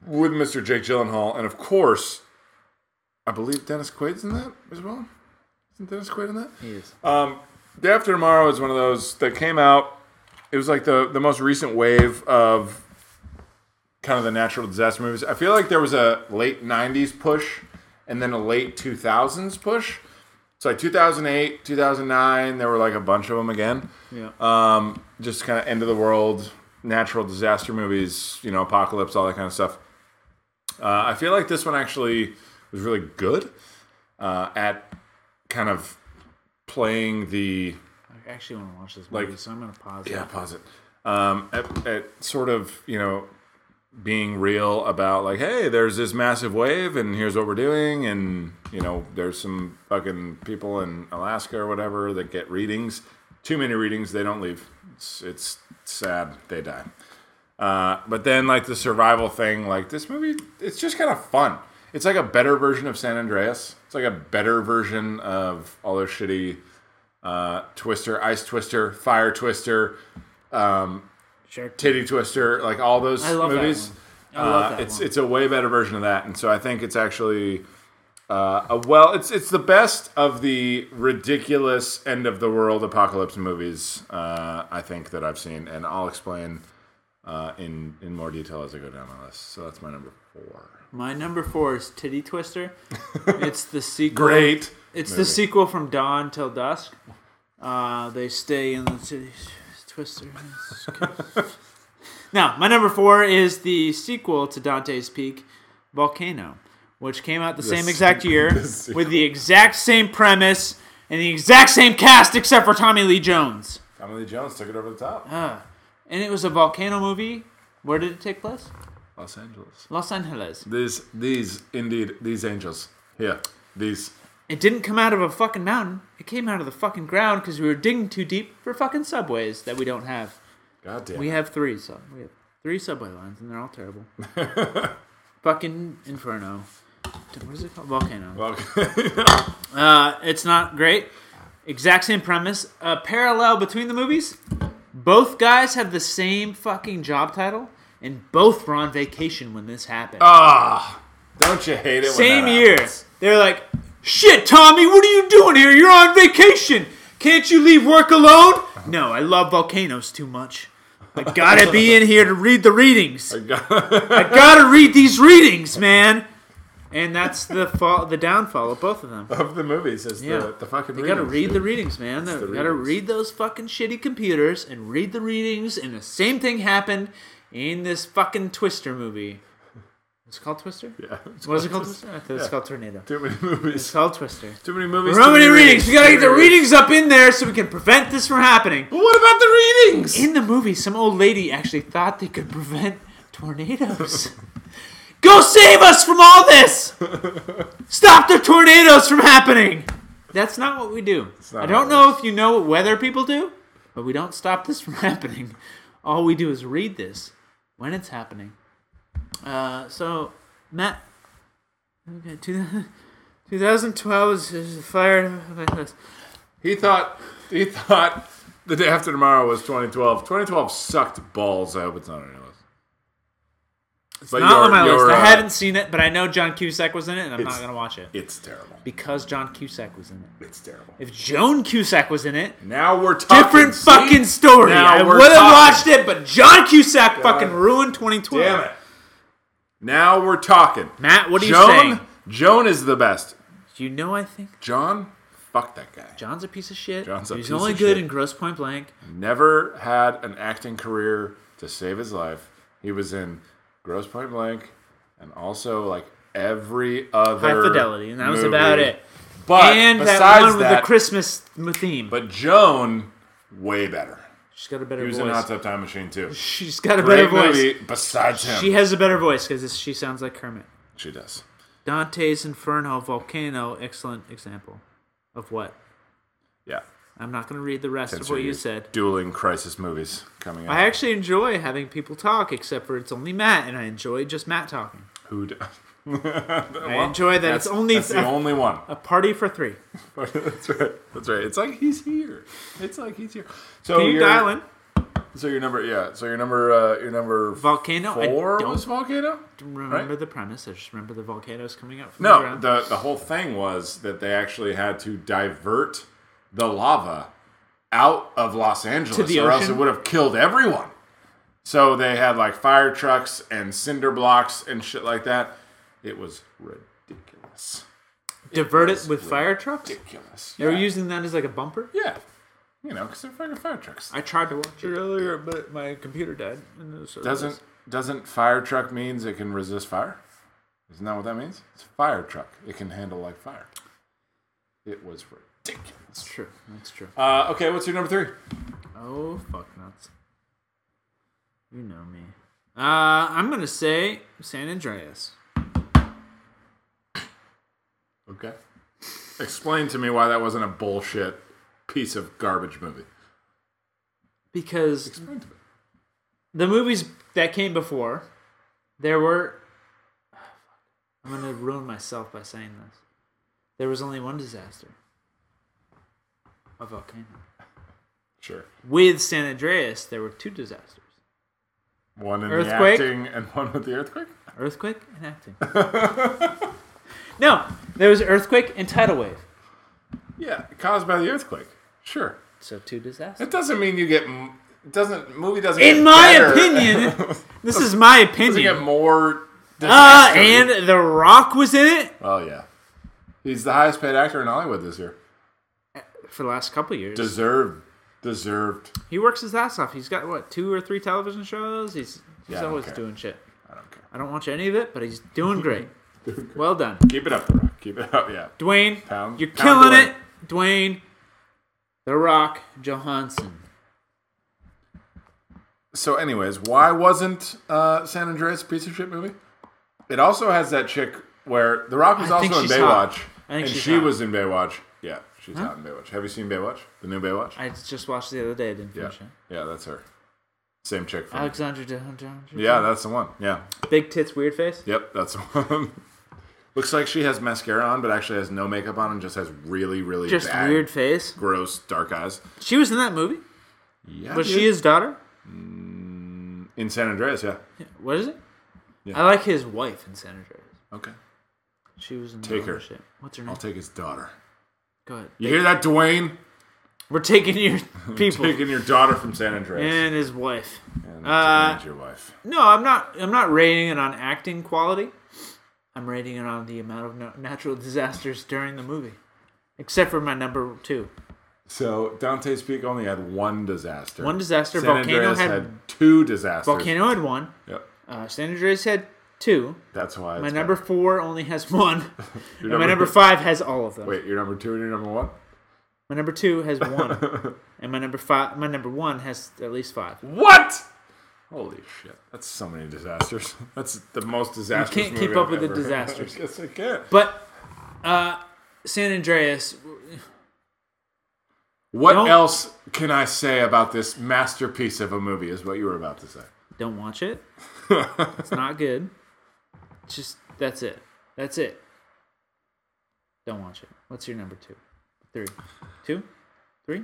with Mr. Jake Gyllenhaal, and of course, I believe Dennis Quaid's in that as well. Isn't Dennis Quaid in that? He is. Um, Day After Tomorrow is one of those that came out. It was like the the most recent wave of kind of the natural disaster movies. I feel like there was a late '90s push and then a late 2000s push. So like 2008, 2009, there were like a bunch of them again. Yeah. Um, just kind of end of the world, natural disaster movies, you know, apocalypse, all that kind of stuff. Uh, I feel like this one actually was really good uh, at kind of playing the I actually want to watch this Like- movie, so I'm gonna pause. It. Yeah it. pause it um, at, at sort of you know being real about like hey there's this massive wave and here's what we're doing and you know there's some fucking people in alaska or whatever that get readings too many readings they don't leave it's, it's sad they die uh, but then like the survival thing like this movie it's just kind of fun it's like a better version of san andreas. It's like a better version of all those shitty uh, twister ice twister fire twister um, Shark titty twister like all those I love that movies. one. I love uh, that it's one. it's a way better version of that. And so i think it's actually uh, a well it's it's the best of the ridiculous end of the world apocalypse movies uh, i think that i've seen. And i'll explain uh, in in more detail as i go down my list so that's my number four My number four is Titty Twister. it's the sequel. great It's movie. the sequel from Dawn till dusk. Uh, they stay in the city. Twister. now, my number four is the sequel to Dante's Peak, Volcano, which came out the same s- exact year the with the exact same premise and the exact same cast except for Tommy Lee Jones. Tommy Lee Jones took it over the top. Uh, and it was a volcano movie. Where did it take place? Los Angeles. Los Angeles. These, these, indeed, these angels. Yeah, these. It didn't come out of a fucking mountain. It came out of the fucking ground because we were digging too deep for fucking subways that we don't have. God damn. We have three sub. We have three subway lines, and they're all terrible. fucking inferno. What is it called? Volcano. Well, Uh, it's not great. Exact same premise. A parallel between the movies. Both guys have the same fucking job title, and both were on vacation when this happened. Ah, don't you hate it? when Same year. happens? They're like, shit, Tommy, what are you doing here? You're on vacation. Can't you leave work alone? No, I love volcanoes too much. I gotta be in here to read the readings. I gotta read these readings, man. And that's the fall, the downfall of both of them. of the movies is Yeah. the, the fucking. You gotta read the readings, man. You gotta read those fucking shitty computers and read the readings. And the same thing happened in this fucking Twister movie. It's called Twister. Yeah. What is it called? Twister? I thought it's called Tornado. Too many movies. It's called Twister. Too many movies. Too many readings? We gotta get the readings up in there so we can prevent this from happening. But what about the readings? In the movie, some old lady actually thought they could prevent tornadoes. Go save us from all this! Stop the tornadoes from happening! That's not what we do. I don't know if you know what weather people do, but we don't stop this from happening. All we do is read this when it's happening. Uh, so, Matt, okay, 2012 is, is the fire. He thought. He thought the day after tomorrow was 2012. 2012 sucked balls. I hope it's not list. It's But not on my list. your, I uh, haven't seen it, but I know John Cusack was in it, and I'm not gonna watch it It's terrible. because John Cusack was in it. It's terrible. If Joan Cusack was in it, Now we're talking. different see? fucking story. Now I would have watched it, but John Cusack fucking ruined 2012. Damn it. Now we're talking. Matt, what are you saying? Joan is the best. You know, I think John, fuck that guy. John's a piece of shit. John's a He's piece only of good shit. in Grosse Pointe Blank. Never had an acting career to save his life. He was in Grosse Pointe Blank and also like every other High Fidelity, and that was movie. about it. But and that besides one with that, the Christmas theme. but Joan, way better. She's got a better He was in voice. Hot Tub Time Machine too. She's got a better voice. movie. Besides him, She has a better voice because she sounds like Kermit. she does. Dante's Inferno Volcano, excellent example of what? Yeah. I'm not going to read the rest of what you said. Dueling crisis movies coming out. I actually enjoy having people talk, except for it's only Matt, and I enjoy just Matt talking. Who? d- I enjoy that it's only that's the a, only one. a party for three. that's right. That's right. It's like he's here. It's like he's here. So you're- dial in? So your number, yeah. So your number, uh, your number Volcano? I four don't was volcano. remember right? the premise. I just remember the volcanoes coming up from the No, ground. the the whole thing was that they actually had to divert the lava out of Los Angeles, the or else it would have killed everyone. So they had like fire trucks and cinder blocks and shit like that. It was ridiculous. Divert was it with fire trucks? Ridiculous. They were using that as like a bumper? yeah, you know, because they're fucking fire trucks. I tried to watch it earlier, but my computer died. in the. Doesn't doesn't fire truck means it can resist fire? Isn't that what that means? It's a fire truck. It can handle like fire. It was ridiculous. That's true. That's true. Uh, okay, what's your number three? Oh fuck nuts! You know me. Uh, I'm gonna say San Andreas Okay. Explain to me why that wasn't a bullshit piece of garbage movie. because Explain to me. the movies that came before, there were. I'm gonna ruin myself by saying this. There was only one disaster. A volcano. Sure. With San Andreas, there were two disasters: One in Earthquake? the acting and one with the earthquake? earthquake and acting. no, there was earthquake and tidal wave. Yeah, caused by the earthquake. Sure. So two disasters. It doesn't mean you get. doesn't. Movie doesn't. In my better. opinion, this is my doesn't get opinion. more. Uh, disaster. and The Rock was in it Oh yeah, he's the highest paid actor in Hollywood this year. For the last couple years. Deserved. Deserved. he works his ass off. He's got what two or three television shows. He's he's Yeah, I don't always care. doing shit. I don't care. I don't watch any of it, but he's doing great. well done, Keep it up, The Rock. Keep it up. Yeah. Dwayne. Pound- you're pound killing it, Dwayne. The Rock Johansson. So, anyways, why wasn't uh, San Andreas a piece of shit movie? It also has that chick where The Rock was I think also in she's Baywatch, hot. I think and she's she hot. was in Baywatch. Yeah, she's hot in Baywatch. Have you seen Baywatch? The new Baywatch? I just watched the other day. I didn't yeah, finish it. yeah, that's her. Same chick from. Alexandra Johansson. yeah, that's the one. Yeah, Big tits, weird face. yep, that's the one. Looks like she has mascara on, but actually has no makeup on and just has really, really Just bad, weird face. gross, dark eyes. She was in that movie. Yeah, Was dude. she his daughter? Mm, in San Andreas? Yeah. What is it? Yeah. I like his wife in San Andreas. Okay, She was in Take her. Shit. What's her name? I'll take his daughter. Go ahead. You hear that, Dwayne? We're taking your people Taking your daughter from San Andreas. and his wife. And Uh, your wife. No, I'm not. I'm not rating it on acting quality. I'm rating it on the amount of natural disasters during the movie, except for my number two. So Dante's Peak only had one disaster. One disaster. San Volcano had, had, two disasters. Volcano had one. Yep. Uh, San Andreas had two. That's why. My number better. four only has one. And my number five has all of them. Wait, your number two and your number one. My number two has one, and my number five, my number one has at least five. What? Holy shit! That's so many disasters. That's the most disastrous. You can't keep up I've with the disasters. I I can't. But uh, San Andreas, What Don't- else can I say about this masterpiece of a movie? Is what you were about to say. don't watch it. it's not good. Just that's it. That's it. Don't watch it. What's your number two? Three, two, three,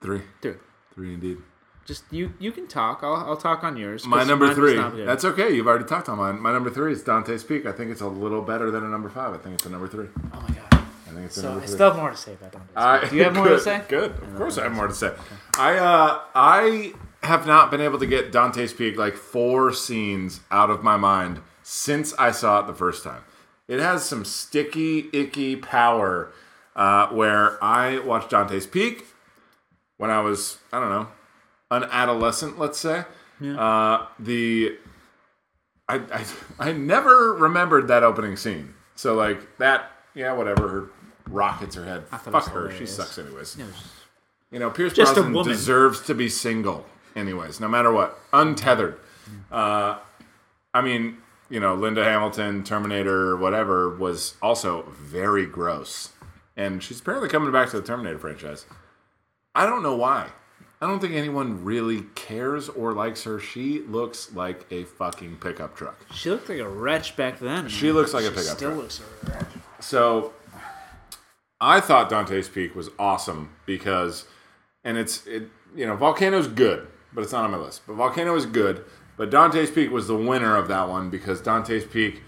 Three, three. three indeed. Just you. You can talk. I'll, I'll talk on yours. My number three. That's okay. You've already talked on mine. My number three is Dante's Peak. I think it's a little better than a number five. I think it's a number three. oh my god. I think it's a So I still have more to say about Dante's Peak. Do you have more to say? Good. Of course, I have more to say. I uh, I have not been able to get Dante's Peak like four scenes out of my mind since I saw it the first time. It has some sticky, icky power uh, where I watched Dante's Peak when I was, I don't know, an adolescent, let's say. Uh, the I, I I never remembered that opening scene. So like that, yeah, whatever. Her rockets her head. Fuck her. She sucks anyways. Just- You know, Pierce Just Brosnan deserves to be single, anyways, no matter what, untethered. Uh, I mean, you know, Linda Hamilton, Terminator, whatever, was also very gross, and she's apparently coming back to the Terminator franchise. I don't know why. I don't think anyone really cares or likes her. She looks like a fucking pickup truck. She looked like a wretch back then. She man. looks like a She pickup Still truck. looks like a wretch. So I thought Dante's Peak was awesome because, and it's it you know Volcano's good, but it's not on my list. But Volcano is good, but Dante's Peak was the winner of that one because Dante's Peak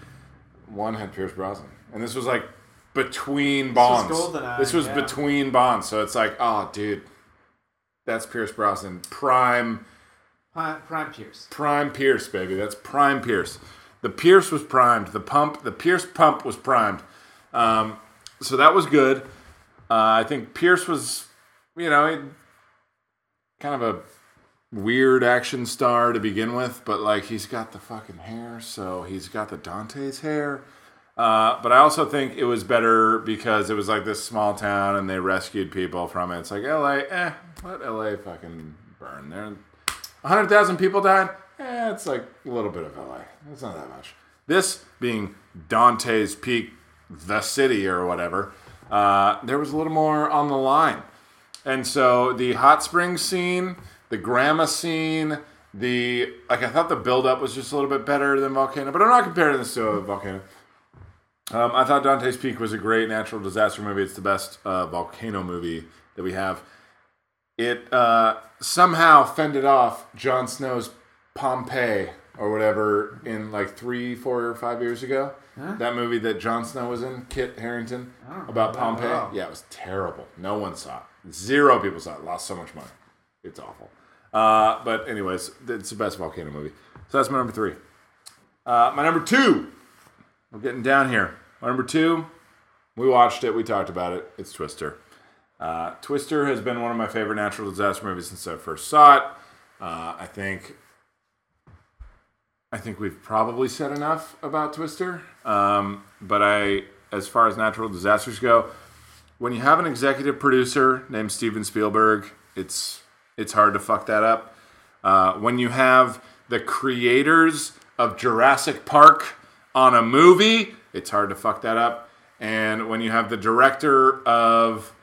one had Pierce Brosnan, and this was like between Bonds. GoldenEye, This was yeah. between Bonds, so it's like oh dude, that's Pierce Brosnan prime Prime, Prime Pierce. prime Pierce, baby. That's prime Pierce. The Pierce was primed. The pump, the Pierce pump was primed. Um, so that was good. Uh, I think Pierce was, you know, kind of a weird action star to begin with, but like he's got the fucking hair, so he's got the Dante's hair. Uh, but I also think it was better because it was like this small town and they rescued people from it. It's like LA, eh, let LA fucking burn. There, 100,000 people died. Eh, it's like a little bit of LA. It's not that much. This being Dante's Peak, the city or whatever, uh, there was a little more on the line. And so the hot springs scene, the grandma scene, the like I thought the build up was just a little bit better than Volcano, but I'm not comparing this to a Volcano. Um, I thought Dante's Peak was a great natural disaster movie. It's the best uh, volcano movie that we have. It uh, somehow fended off Jon Snow's Pompeii or whatever in like three, four, or five years ago. That movie that Jon Snow was in, Kit Harington, about Pompeii. Yeah, it was terrible. No one saw it. Zero people saw it. Lost so much money. It's awful. Uh, but anyways, it's the best volcano movie. So that's my number three. Uh, my number two. We're getting down here. My number two. We watched it. We talked about it. It's Twister. Uh, Twister has been one of my favorite natural disaster movies since I first saw it. Uh, I think. I think we've probably said enough about Twister. Um, but I, as far as natural disasters go, when you have an executive producer named Steven Spielberg, it's it's hard to fuck that up. Uh, when you have the creators of Jurassic Park on a movie, it's hard to fuck that up. And when you have the director of,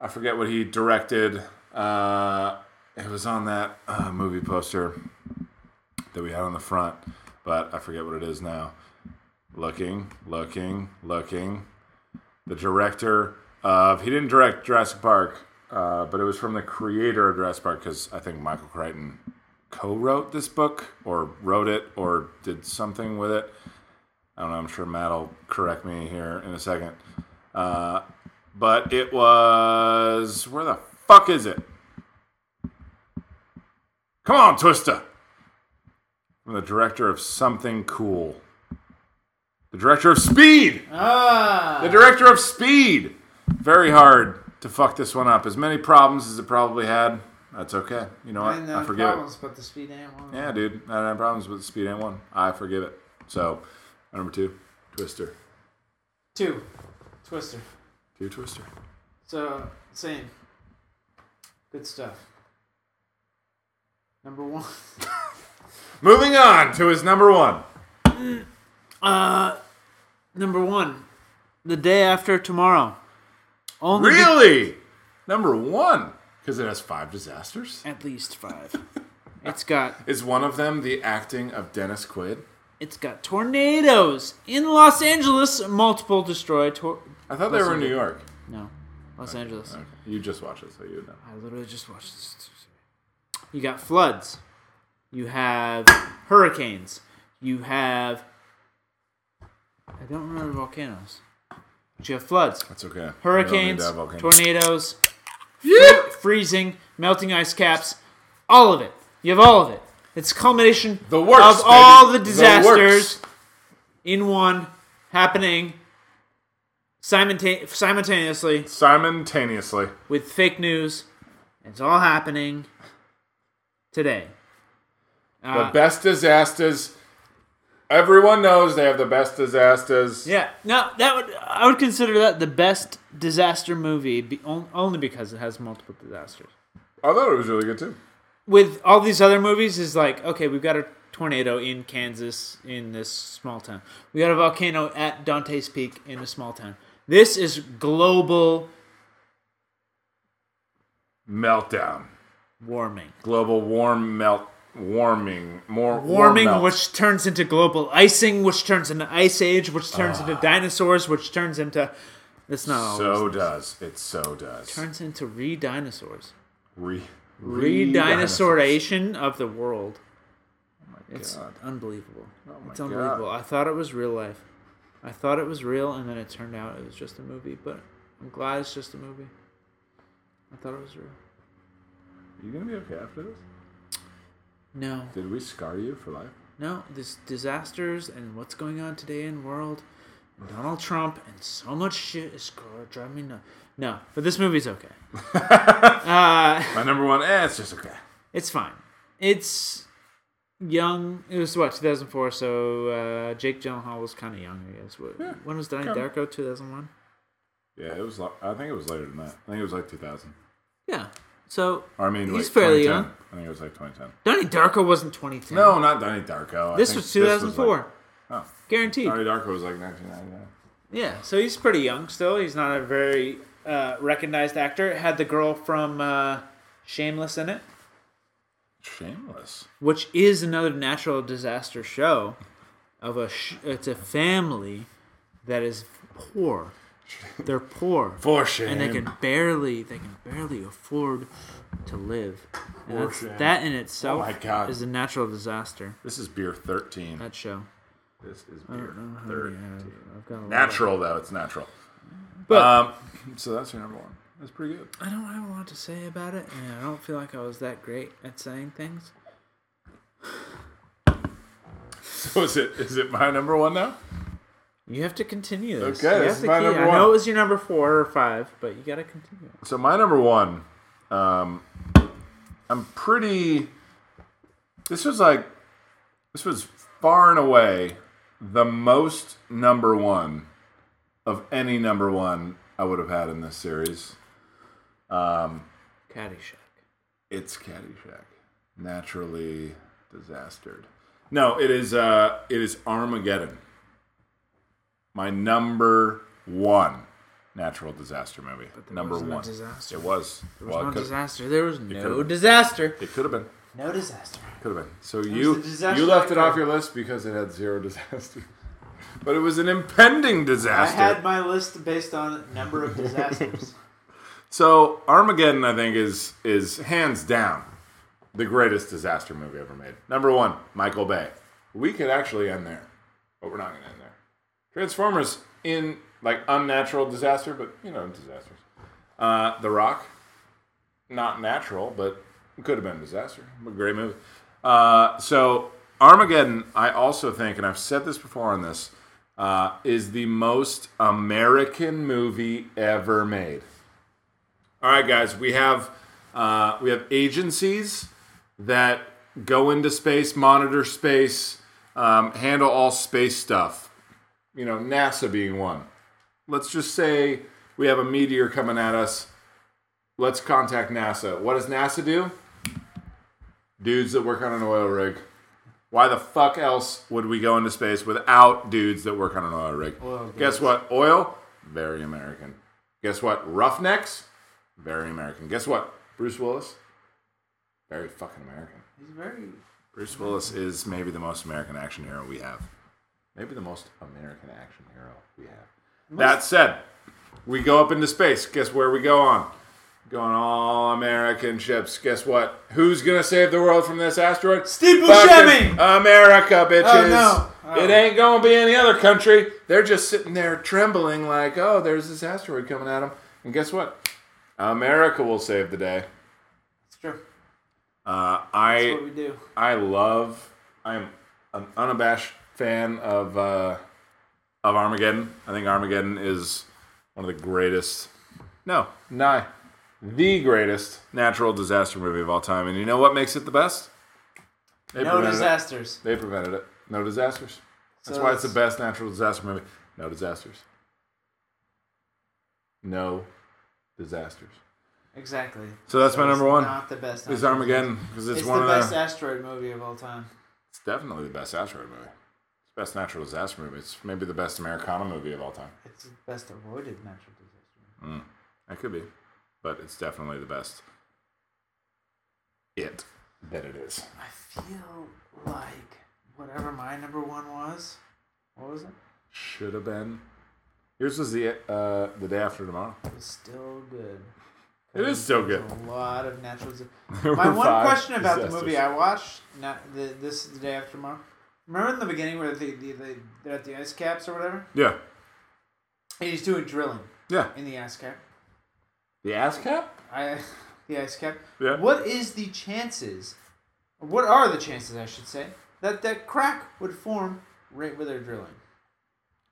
I forget what he directed, uh, it was on that uh, movie poster that we had on the front, but I forget what it is now. Looking, looking, looking. The director of, he didn't direct Jurassic Park, uh, but it was from the creator of Jurassic Park because I think Michael Crichton co-wrote this book or wrote it or did something with it. I don't know. I'm sure Matt will correct me here in a second. Uh, but it was where the fuck is it? Come on, Twister. From the director of something cool. The director of Speed. Ah, The director of Speed. Very hard to fuck this one up. As many problems as it probably had. That's okay. You know what? I uh, forgive it. but the speed ain't one. Yeah, dude. I had problems with the Speed ain't one. I forgive it. So, number two, Twister. Two, Twister. Two Twister. So same. Good stuff. Number one. Moving on to his number one. Uh, number one. The day after tomorrow. Only be- Really? Number one. Because it has five disasters. at least five. It's got Is one of them the acting of Dennis Quaid? it's got tornadoes in Los Angeles. Multiple destroyed. Tor- I thought they were in New York. no, Los Angeles. Okay. You just watched it, so you would know. I literally just watched this. You got floods. You have hurricanes. You have. I don't remember volcanoes. But you have floods, That's okay. You don't need hurricanes, to have volcanoes. tornadoes, Yeah. freezing, melting ice caps, all of it. You have all of it. It's a culmination The works, of all baby. the The disasters works. in one, happening simulta- simultaneously Simultaneously. with fake news. It's all happening today. The Uh, best disasters. Everyone knows they have the best disasters. yeah, no, that would I would consider that the best disaster movie, be, only because it has multiple disasters. I thought it was really good too. with all these other movies is like okay we've got a tornado in kansas in this small town we got a volcano at dante's peak in a small town this is global Meltdown. warming Global warm melt. Warming. More warming melt. which turns into global icing which turns into ice age which turns into ah. dinosaurs which turns into that's not so does. It so does. turns into re-dinosaurs Re. re-dinosauration of the world oh it's God. unbelievable Oh my It's God. unbelievable. I thought it was real life. I thought it was real, and then it turned out it was just a movie. But I'm glad it's just a movie. I thought it was real. Are you gonna be okay after this? No, Did we scar you for life? no, this disasters and what's going on today in the world, Donald Trump, and so much shit is drive me nuts. No, but this movie's okay. uh, My number one. Eh, it's just okay. it's fine. It's young. It was what 2004. So uh, Jake Gyllenhaal was kind of young, I guess. What, Yeah, when was Donnie kinda. Darko? 2001. Yeah, it was. I think it was later than that. I think it was like 2000. Yeah. So Or I mean, He's like fairly young. I think it was like 2010. Donnie Darko wasn't 2010. No, not Donnie Darko. I this think was 2004. like- oh, Guaranteed. Donnie Darko was like 1999. Yeah. So he's pretty young still. He's not a very uh, recognized actor. It had the girl from uh, Shameless in it, Shameless. which is another natural disaster show. Of a, sh- it's a family that is poor. They're poor. For shame. and they can barely they can barely afford to live. For that's, shame. that in itself Oh my God. is a natural disaster. This is beer 13. That show. This is beer don't know how many I 13. have. I've got a of- Natural though, it's natural. But Um, so that's your number one. That's pretty good. I don't have a lot to say about it, and I don't feel like I was that great at saying things. So is it is it my number one now? You have to continue this. Okay, You this is my number I one. know it was your number four or five, but you got to continue. So my number one, um, I'm pretty. This was like, this was far and away the most number one of any number one I would have had in this series. Caddyshack. It's Caddyshack, naturally disastered. No, it is. Uh, it is Armageddon. My number one natural disaster movie. number one. disaster. It was. There was well, no disaster. There was no disaster. it could have been. No disaster. Could have been. So you you left it off your list because it had zero disaster. But it was an impending disaster. I had my list based on number of disasters. So Armageddon, I think, is is hands down the greatest disaster movie ever made. Number one, Michael Bay. We could actually end there, but we're not going to end there. Transformers in like unnatural disaster, but you know disasters. Uh, the Rock, not natural, but could have been a disaster. But great movie. Uh, so Armageddon, I also think, and I've said this before on this, uh, is the most American movie ever made. All right, guys, we have uh, we have agencies that go into space, monitor space, um, handle all space stuff. You know, NASA being one. Let's just say we have a meteor coming at us. Let's contact NASA. What does NASA do? Dudes that work on an oil rig. Why the fuck else would we go into space without dudes that work on an oil rig? Oil Guess what? Oil, very American. Guess what? Roughnecks, very American. Guess what? Bruce Willis, very fucking American. He's very. Bruce Willis is maybe the most American action hero we have. Maybe the most American action hero we have. That said, we go up into space. Guess where we go on? Going all American ships. Guess what? Who's gonna save the world from this asteroid? Steve Fucking Buscemi! America, bitches. Oh, no. Oh. It ain't gonna be any other country. They're just sitting there trembling, like, oh, there's this asteroid coming at them. And guess what? America will save the day. It's true. Uh, That's I what we do. I love. I'm an unabashed fan of uh, of Armageddon. I think Armageddon is one of the greatest. No, nigh the greatest natural disaster movie of all time. And you know what makes it the best? They No prevented it. disasters. They prevented it. No disasters. That's So why it's the best natural disaster movie. No disasters. No disasters. Exactly. So that's my it's number one. Not the best. It's natural Armageddon because it's, It's one the of best the. asteroid movie of all time. It's definitely the best asteroid movie. It's best natural disaster movie. It's maybe the best Americana movie of all time. It's the best avoided natural disaster. That could be, but it's definitely the best. It that it is. I feel like whatever my number one was. What was it? Should have been. Yours was the uh, the day after tomorrow. It was still good. It is still good. A lot of natural. My one question about the movie I watched, not the, this the day after tomorrow. Remember in the beginning where they, they, they they're at the ice caps or whatever, Yeah, and he's doing drilling yeah. in the ice cap. The ass cap. I the ice cap. Yeah. What is the chances? What are the chances, I should say, that that crack would form right where they're drilling?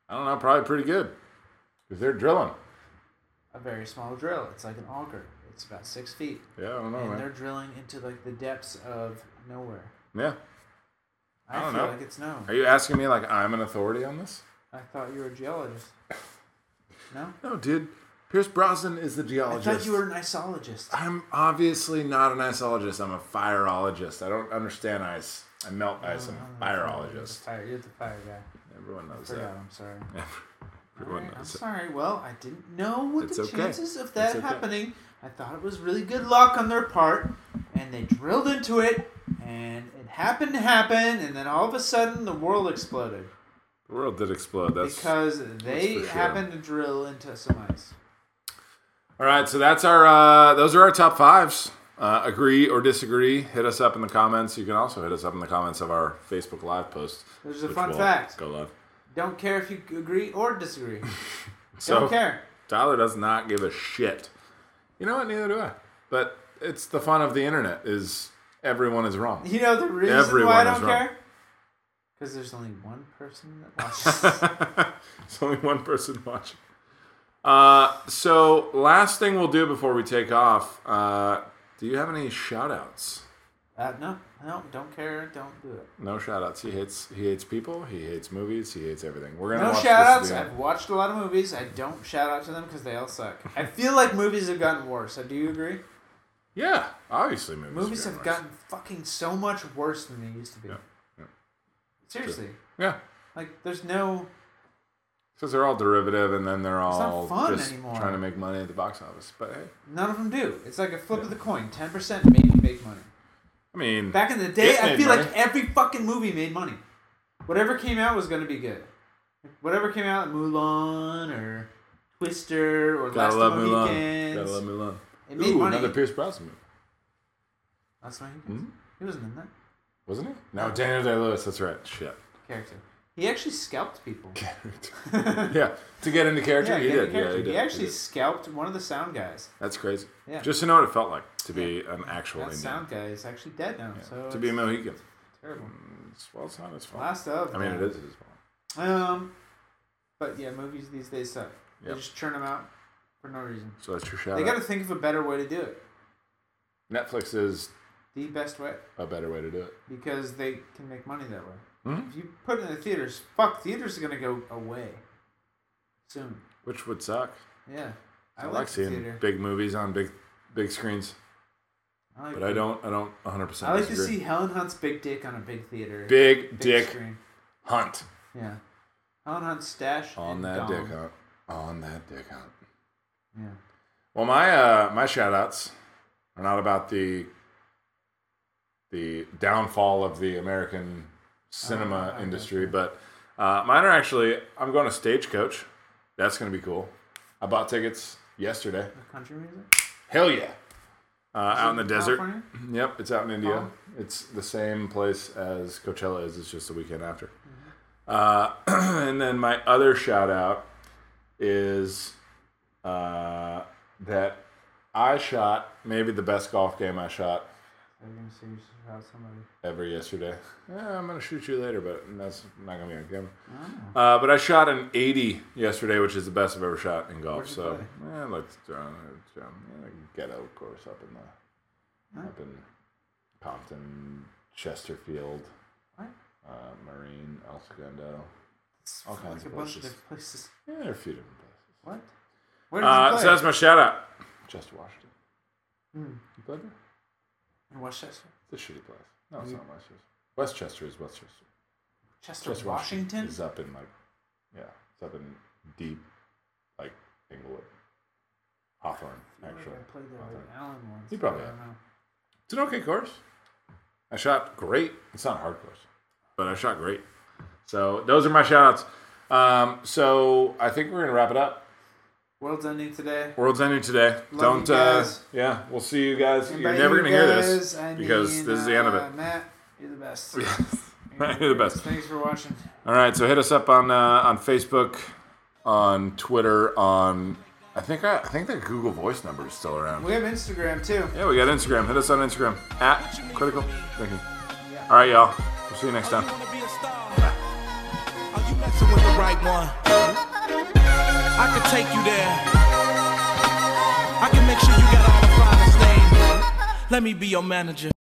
I don't know. Probably pretty good because they're drilling. A very small drill. It's like an auger. It's about six feet, Yeah, I don't know, and man. they're drilling into like the depths of nowhere. Yeah. I, I don't feel know. like it's no. Are you asking me like I'm an authority on this? I thought you were a geologist. No, No, dude. Pierce Brosnan is the geologist. I thought you were an isologist. I'm obviously not an isologist. I'm a fireologist. I don't understand ice. I melt ice. I'm a oh, fireologist. Fire, you're the fire guy. Everyone knows Forgot. that. I'm sorry. Everyone Alright, I'm knows that. sorry. Well, I didn't know what It's the okay. chances of that okay. happening. I thought it was really good luck on their part, and they drilled into it, and it happened to happen, and then all of a sudden the world exploded The world did explode. That's because they for sure. happened to drill into some ice. all right. So that's our. Uh, those are our top fives. Uh, agree or disagree? Hit us up in the comments. You can also hit us up in the comments of our Facebook Live post. There's a fun fact. Go live. Don't care if you agree or disagree. So Don't care. Tyler does not give a shit. You know what? Neither do I. But it's the fun of the internet. Is everyone is wrong. You know the reason Everyone why I is don't wrong. care? Because there's only one person that watches. There's only one person watching. Uh, so last thing we'll do before we take off. Uh, do you have any shout outs? uh, no, no, don't care. Don't do it. No shout outs. He hates he hates people, he hates movies, he hates everything. We're gonna No watch shout outs. I've watched a lot of movies. I don't shout out to them because they all suck. I feel like movies have gotten worse. Do you agree? Yeah, obviously movies. Movies have worse. gotten fucking so much worse than they used to be. Yeah, yeah. Seriously. Yeah. Like, there's no. Because they're all derivative and then they're all fun just anymore. trying to make money at the box office. But hey, None of them do. It's like a flip of the coin. 10% maybe make money. I mean, Back in the day, I feel money. like every fucking movie made money. Whatever came out was going to be good. Whatever came out, Mulan or Twister or Last gotta love of the Mulan. Mohicans, Gotta love Mulan. It made Ooh, money. another Pierce Brosnan movie, of the Hmm? He wasn't in that wasn't he? No, Daniel Day Lewis. That's right. Shit. character. He actually scalped people. yeah, to get into character, he get did. the character. Yeah, he he, did. actually did. scalped one of the sound guys. That's crazy. Yeah. Just to know what it felt like to be an actual That Indian. sound guy is actually dead now. So to be a it's Mohican. terrible. It's, well, it's not his fault. Last of. I mean, it them. is his fault. Um, but yeah, movies these days suck. They Yep. just churn them out for no reason. So that's your shout They got to think of a better way to do it. Netflix is The best way a better way to do it. because they can make money that way. Mhm. If you put it in the theaters, fuck, theaters are gonna go away soon. Which would suck. Yeah, I, like, the seeing theater. big movies on big big screens, I like but I don't. I don't 100 percent I like to see Helen Hunt's big dick on a big theater. big, big dick screen. hunt Yeah. Helen Hunt's stash on and that dong. dick hunt. On that dick hunt. Yeah. Well, my uh, my shout outs are not about the the downfall of the American cinema Oh, industry, but uh, mine are actually I'm going to Stagecoach. That's going to be cool. I bought tickets yesterday. The country music. Hell yeah! Uh, out in the it desert. California? Yep, it's out in Indio. Oh. It's the same place as Coachella is. It's just the weekend after. Mm-hmm. Uh, and then my other shout out is uh, that I shot maybe the best golf game I shot I'm gonna say you shot somebody. ever yesterday. Yeah, I'm gonna shoot you later, but that's not gonna be on camera. Oh. Uh, but I shot an 80 yesterday, which is the best I've ever shot in golf. So, yeah, let's uh, it's, um, yeah, ghetto course up in the Huh? up in Compton, Chesterfield, What? uh, Marine, El Segundo. All like kinds a of bunch places. of places. Yeah, there are a few different places. What? Where did you Uh, play? so that's my shout out. Chester, Washington. Hmm. You played there? In Westchester. It's a shitty place. No, it's You- not Westchester. Westchester is Westchester. Chester, Chester, Washington. is up in like, yeah, it's up in deep, like Inglewood, Hawthorne, I feel like actually. I played there Hawthorne. with Alan once. You probably but I have. don't know. It's an okay course. I shot great. It's not a hard course, but I shot great. So those are my shout outs. Um, so I think we're gonna wrap it up. World's ending today. World's ending today. Love Don't you uh yeah, we'll see you guys. And You're never you gonna hear guys, this I because mean, this is the end of uh, it. Matt, you're the best. You're the best. Thanks for watching. All right, so hit us up on uh, on Facebook, on Twitter, on I think I, I think the Google Voice number is still around. We have Instagram too. Yeah, we got Instagram. Hit us on Instagram at Critical Thinking. All right, y'all. We'll see you next time. I can take you there. I can make sure you got all the finest names. Let me be your manager.